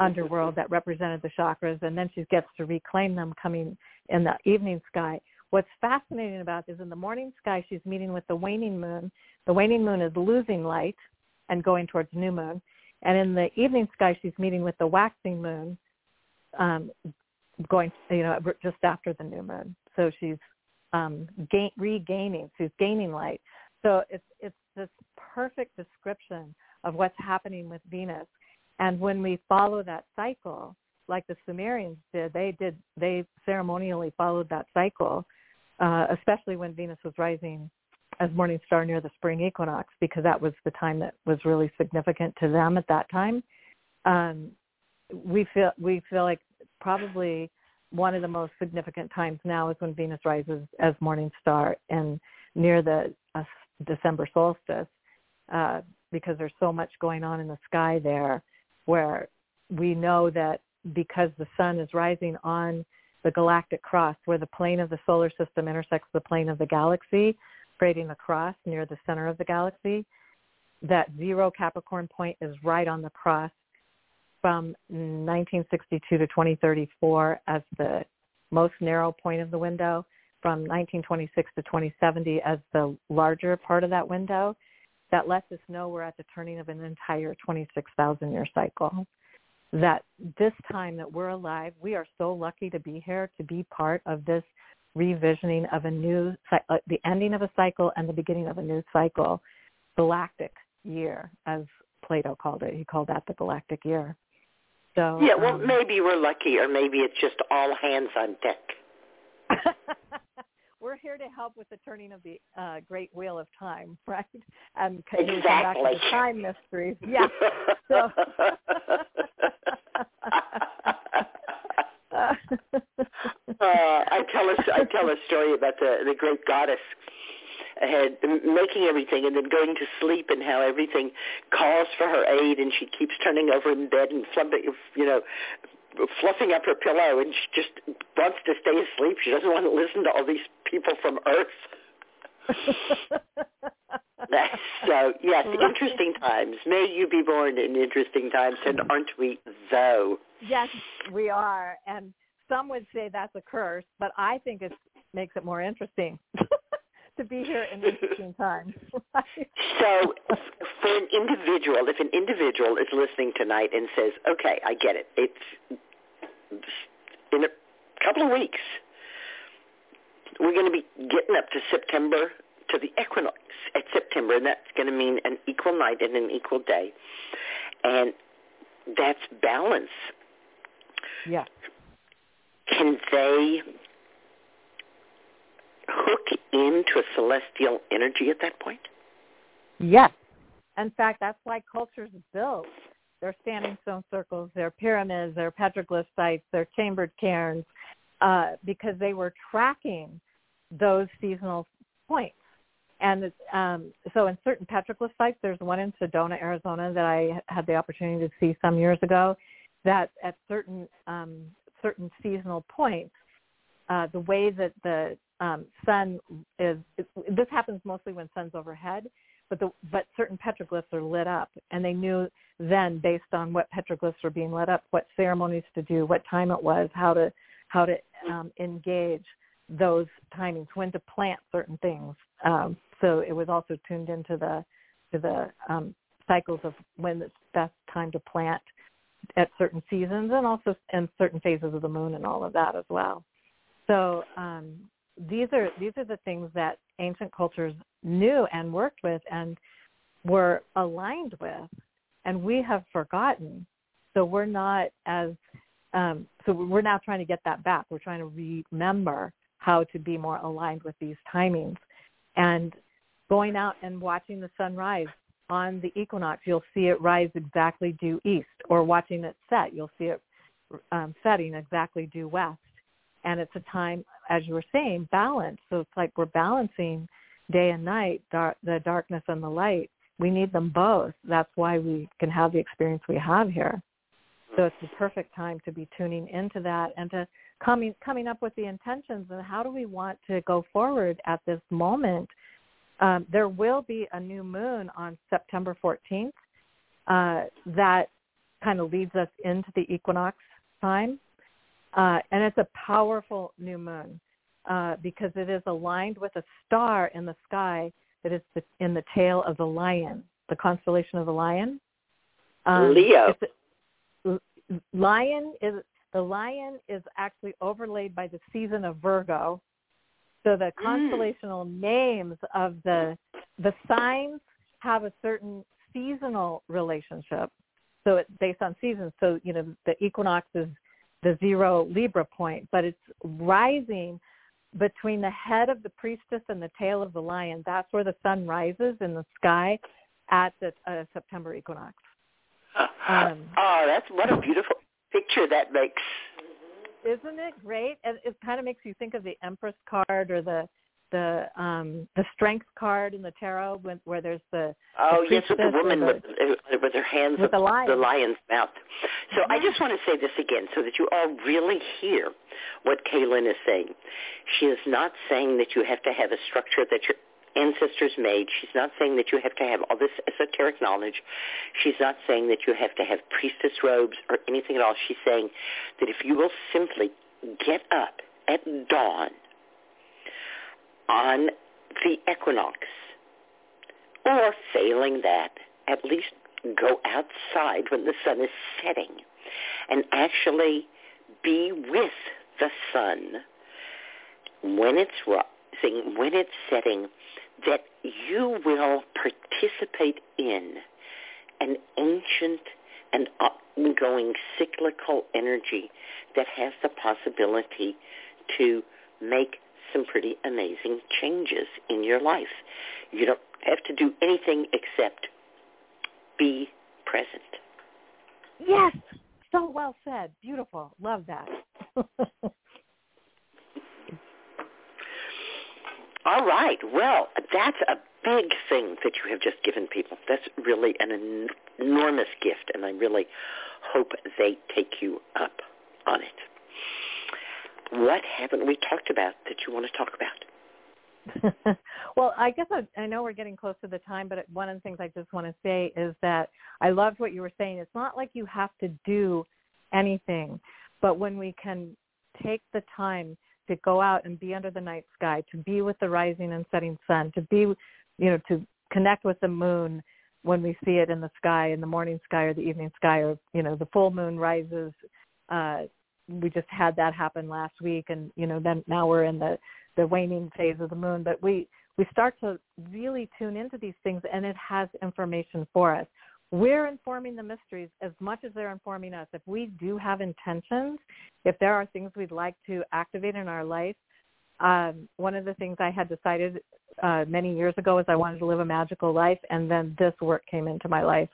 underworld that represented the chakras, and then she gets to reclaim them coming in the evening sky. What's fascinating about this, in the morning sky, she's meeting with the waning moon. The waning moon is losing light and going towards new moon. And in the evening sky, she's meeting with the waxing moon, um, going, you know, just after the new moon. So she's um, gain, regaining, she's gaining light. So it's it's this perfect description of what's happening with Venus. And when we follow that cycle, like the Sumerians did, they did they ceremonially followed that cycle, uh, especially when Venus was rising as morning star near the spring equinox, because that was the time that was really significant to them at that time. Um, we feel we feel like probably one of the most significant times now is when Venus rises as morning star and near the December solstice uh, because there's so much going on in the sky there where we know that because the sun is rising on the galactic cross where the plane of the solar system intersects the plane of the galaxy, creating a cross near the center of the galaxy, that zero Capricorn point is right on the cross from 1962 to 2034 as the most narrow point of the window from 1926 to 2070 as the larger part of that window, that lets us know we're at the turning of an entire 26,000 year cycle. That this time that we're alive, we are so lucky to be here, to be part of this revisioning of a new, uh, the ending of a cycle and the beginning of a new cycle, galactic year, as Plato called it. He called that the galactic year. So yeah, well, um, maybe we're lucky, or maybe it's just all hands on deck. [LAUGHS] we're here to help with the turning of the uh, Great Wheel of Time, [LAUGHS] right? And we come back to the time mysteries? Yeah. So. [LAUGHS] uh, I tell a I tell a story about the the great goddess had making everything and then going to sleep and how everything calls for her aid and she keeps turning over in bed and flubbing, you know fluffing up her pillow and she just wants to stay asleep. She doesn't want to listen to all these people from Earth. [LAUGHS] so yes, interesting times. May you be born in interesting times, and aren't we though? yes, we are, and some would say that's a curse, but I think it makes it more interesting [LAUGHS] to be here in interesting [LAUGHS] times. So for an individual, if an individual is listening tonight and says, okay, I get it. It's in a couple of weeks. We're going to be getting up to September, to the equinox at September, and that's going to mean an equal night and an equal day. And that's balance. yeah. Can they hook into a celestial energy at that point? Yes. In fact, that's why cultures built. Their standing stone circles, their pyramids, their petroglyph sites, their chambered cairns, uh, because they were tracking those seasonal points. and um, so in certain petroglyph sites, there's one in Sedona, Arizona, that I had the opportunity to see some years ago. That at certain um, certain seasonal points, uh, the way that the um, sun is, it, this happens mostly when sun's overhead, but the but certain petroglyphs are lit up, and they knew then based on what petroglyphs were being lit up, what ceremonies to do, what time it was, how to how to um, engage those timings, when to plant certain things. Um, so it was also tuned into the to the um, cycles of when it's best time to plant at certain seasons, and also in certain phases of the moon, and all of that as well. So um, these are these are the things that ancient cultures knew and worked with and were aligned with, and we have forgotten. So we're not as um, so we're now trying to get that back. We're trying to remember how to be more aligned with these timings, and going out and watching the sun rise on the equinox, you'll see it rise exactly due east, or watching it set, you'll see it um, setting exactly due west. And it's a time, as you were saying, balance. So it's like we're balancing day and night, dark, the darkness and the light. We need them both. That's why we can have the experience we have here. So it's the perfect time to be tuning into that and to coming coming up with the intentions and how do we want to go forward at this moment. Um, there will be a new moon on September 14th uh, that kind of leads us into the equinox time. Uh, and it's a powerful new moon uh, because it is aligned with a star in the sky that is the, in the tail of the lion, the constellation of the lion. Um, Leo. Lion is the lion is actually overlaid by the season of Virgo. So the constellational mm. names of the the signs have a certain seasonal relationship. So it's based on seasons. So you know the equinox is the zero Libra point, but it's rising between the head of the priestess and the tail of the lion. That's where the sun rises in the sky at the uh, September equinox. Um, [GASPS] oh, that's what a beautiful picture that makes. Isn't it great? And it kind of makes you think of the Empress card or the the um the strength card in the tarot when, where there's the oh the yes with the woman the, with with her hands with the, lion. the lion's mouth so i just want to say this again so that you all really hear what cayelin is saying she is not saying that you have to have a structure that your ancestors made she's not saying that you have to have all this esoteric knowledge she's not saying that you have to have priestess robes or anything at all she's saying that if you will simply get up at dawn on the equinox. Or failing that, at least go outside when the sun is setting and actually be with the sun when it's rising, when it's setting, that you will participate in an ancient and ongoing cyclical energy that has the possibility to make some pretty amazing changes in your life. You don't have to do anything except be present. Yes, so well said. Beautiful. Love that. [LAUGHS] All right. Well, that's a big thing that you have just given people. That's really an en- enormous gift, and I really hope they take you up on it what haven't we talked about that you want to talk about? [LAUGHS] well, I guess I, I know we're getting close to the time, but one of the things I just want to say is that I loved what you were saying. It's not like you have to do anything, but when we can take the time to go out and be under the night sky, to be with the rising and setting sun, to be, you know, to connect with the moon when we see it in the sky, in the morning sky or the evening sky, or you know, the full moon rises. Uh, we just had that happen last week and you know then now we're in the the waning phase of the moon. But we we start to really tune into these things and it has information for us we're informing the mysteries as much as they're informing us if we do have intentions if there are things we'd like to activate in our life um, one of the things i had decided uh, many years ago is i wanted to live a magical life and then this work came into my life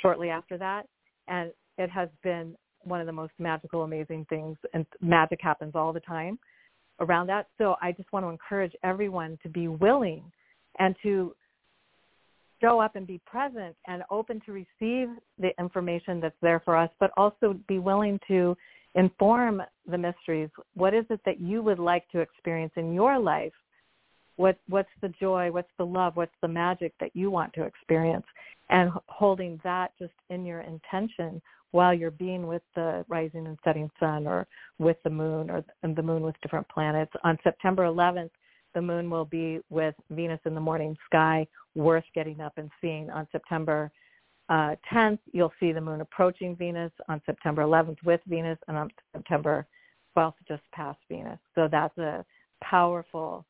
shortly after that and it has been one of the most magical, amazing things, and magic happens all the time around that. So I just want to encourage everyone to be willing and to show up and be present and open to receive the information that's there for us, but also be willing to inform the mysteries. What is it that you would like to experience in your life? What what's the joy? What's the love? What's the magic that you want to experience? And holding that just in your intention while you're being with the rising and setting sun or with the moon or the moon with different planets. On September 11th, the moon will be with Venus in the morning sky, worth getting up and seeing. On September uh, 10th, you'll see the moon approaching Venus. On September 11th, with Venus, and on September 12th, just past Venus. So that's a powerful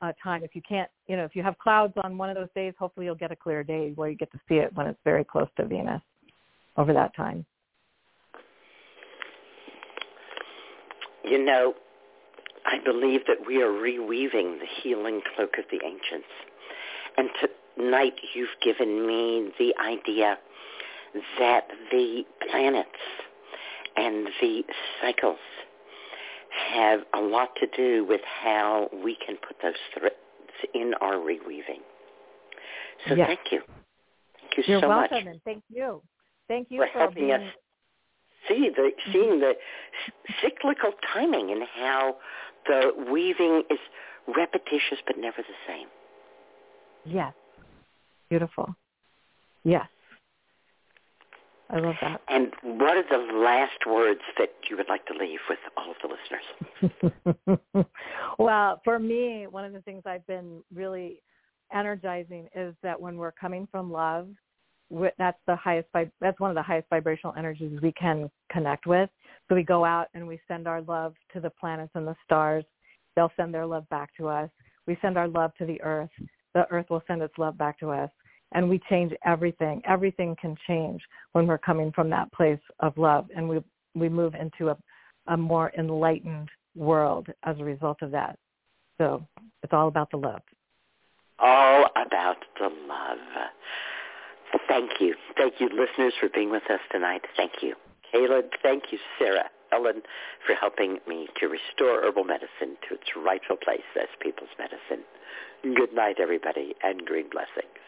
uh, time. If you can't, you know, if you have clouds on one of those days, hopefully you'll get a clear day where you get to see it when it's very close to Venus over that time. You know, I believe that we are reweaving the healing cloak of the ancients. And tonight you've given me the idea that the planets and the cycles have a lot to do with how we can put those threads in our reweaving. So yes. thank you. Thank you You're so welcome, much and thank you. Thank you for, for helping being, us see the seeing mm-hmm. the cyclical timing and how the weaving is repetitious but never the same. Yes. Beautiful. Yes. I love that. And what are the last words that you would like to leave with all of the listeners? [LAUGHS] well, for me, one of the things I've been really energizing is that when we're coming from love, that's the highest that's one of the highest vibrational energies we can connect with. So we go out and we send our love to the planets and the stars. They'll send their love back to us. We send our love to the earth. The earth will send its love back to us. And we change everything. Everything can change when we're coming from that place of love. And we we move into a, a more enlightened world as a result of that. So it's all about the love. All about the love. Thank you. Thank you, listeners, for being with us tonight. Thank you. Caleb, thank you, Sarah, Ellen, for helping me to restore herbal medicine to its rightful place as people's medicine. Good night, everybody, and green blessings.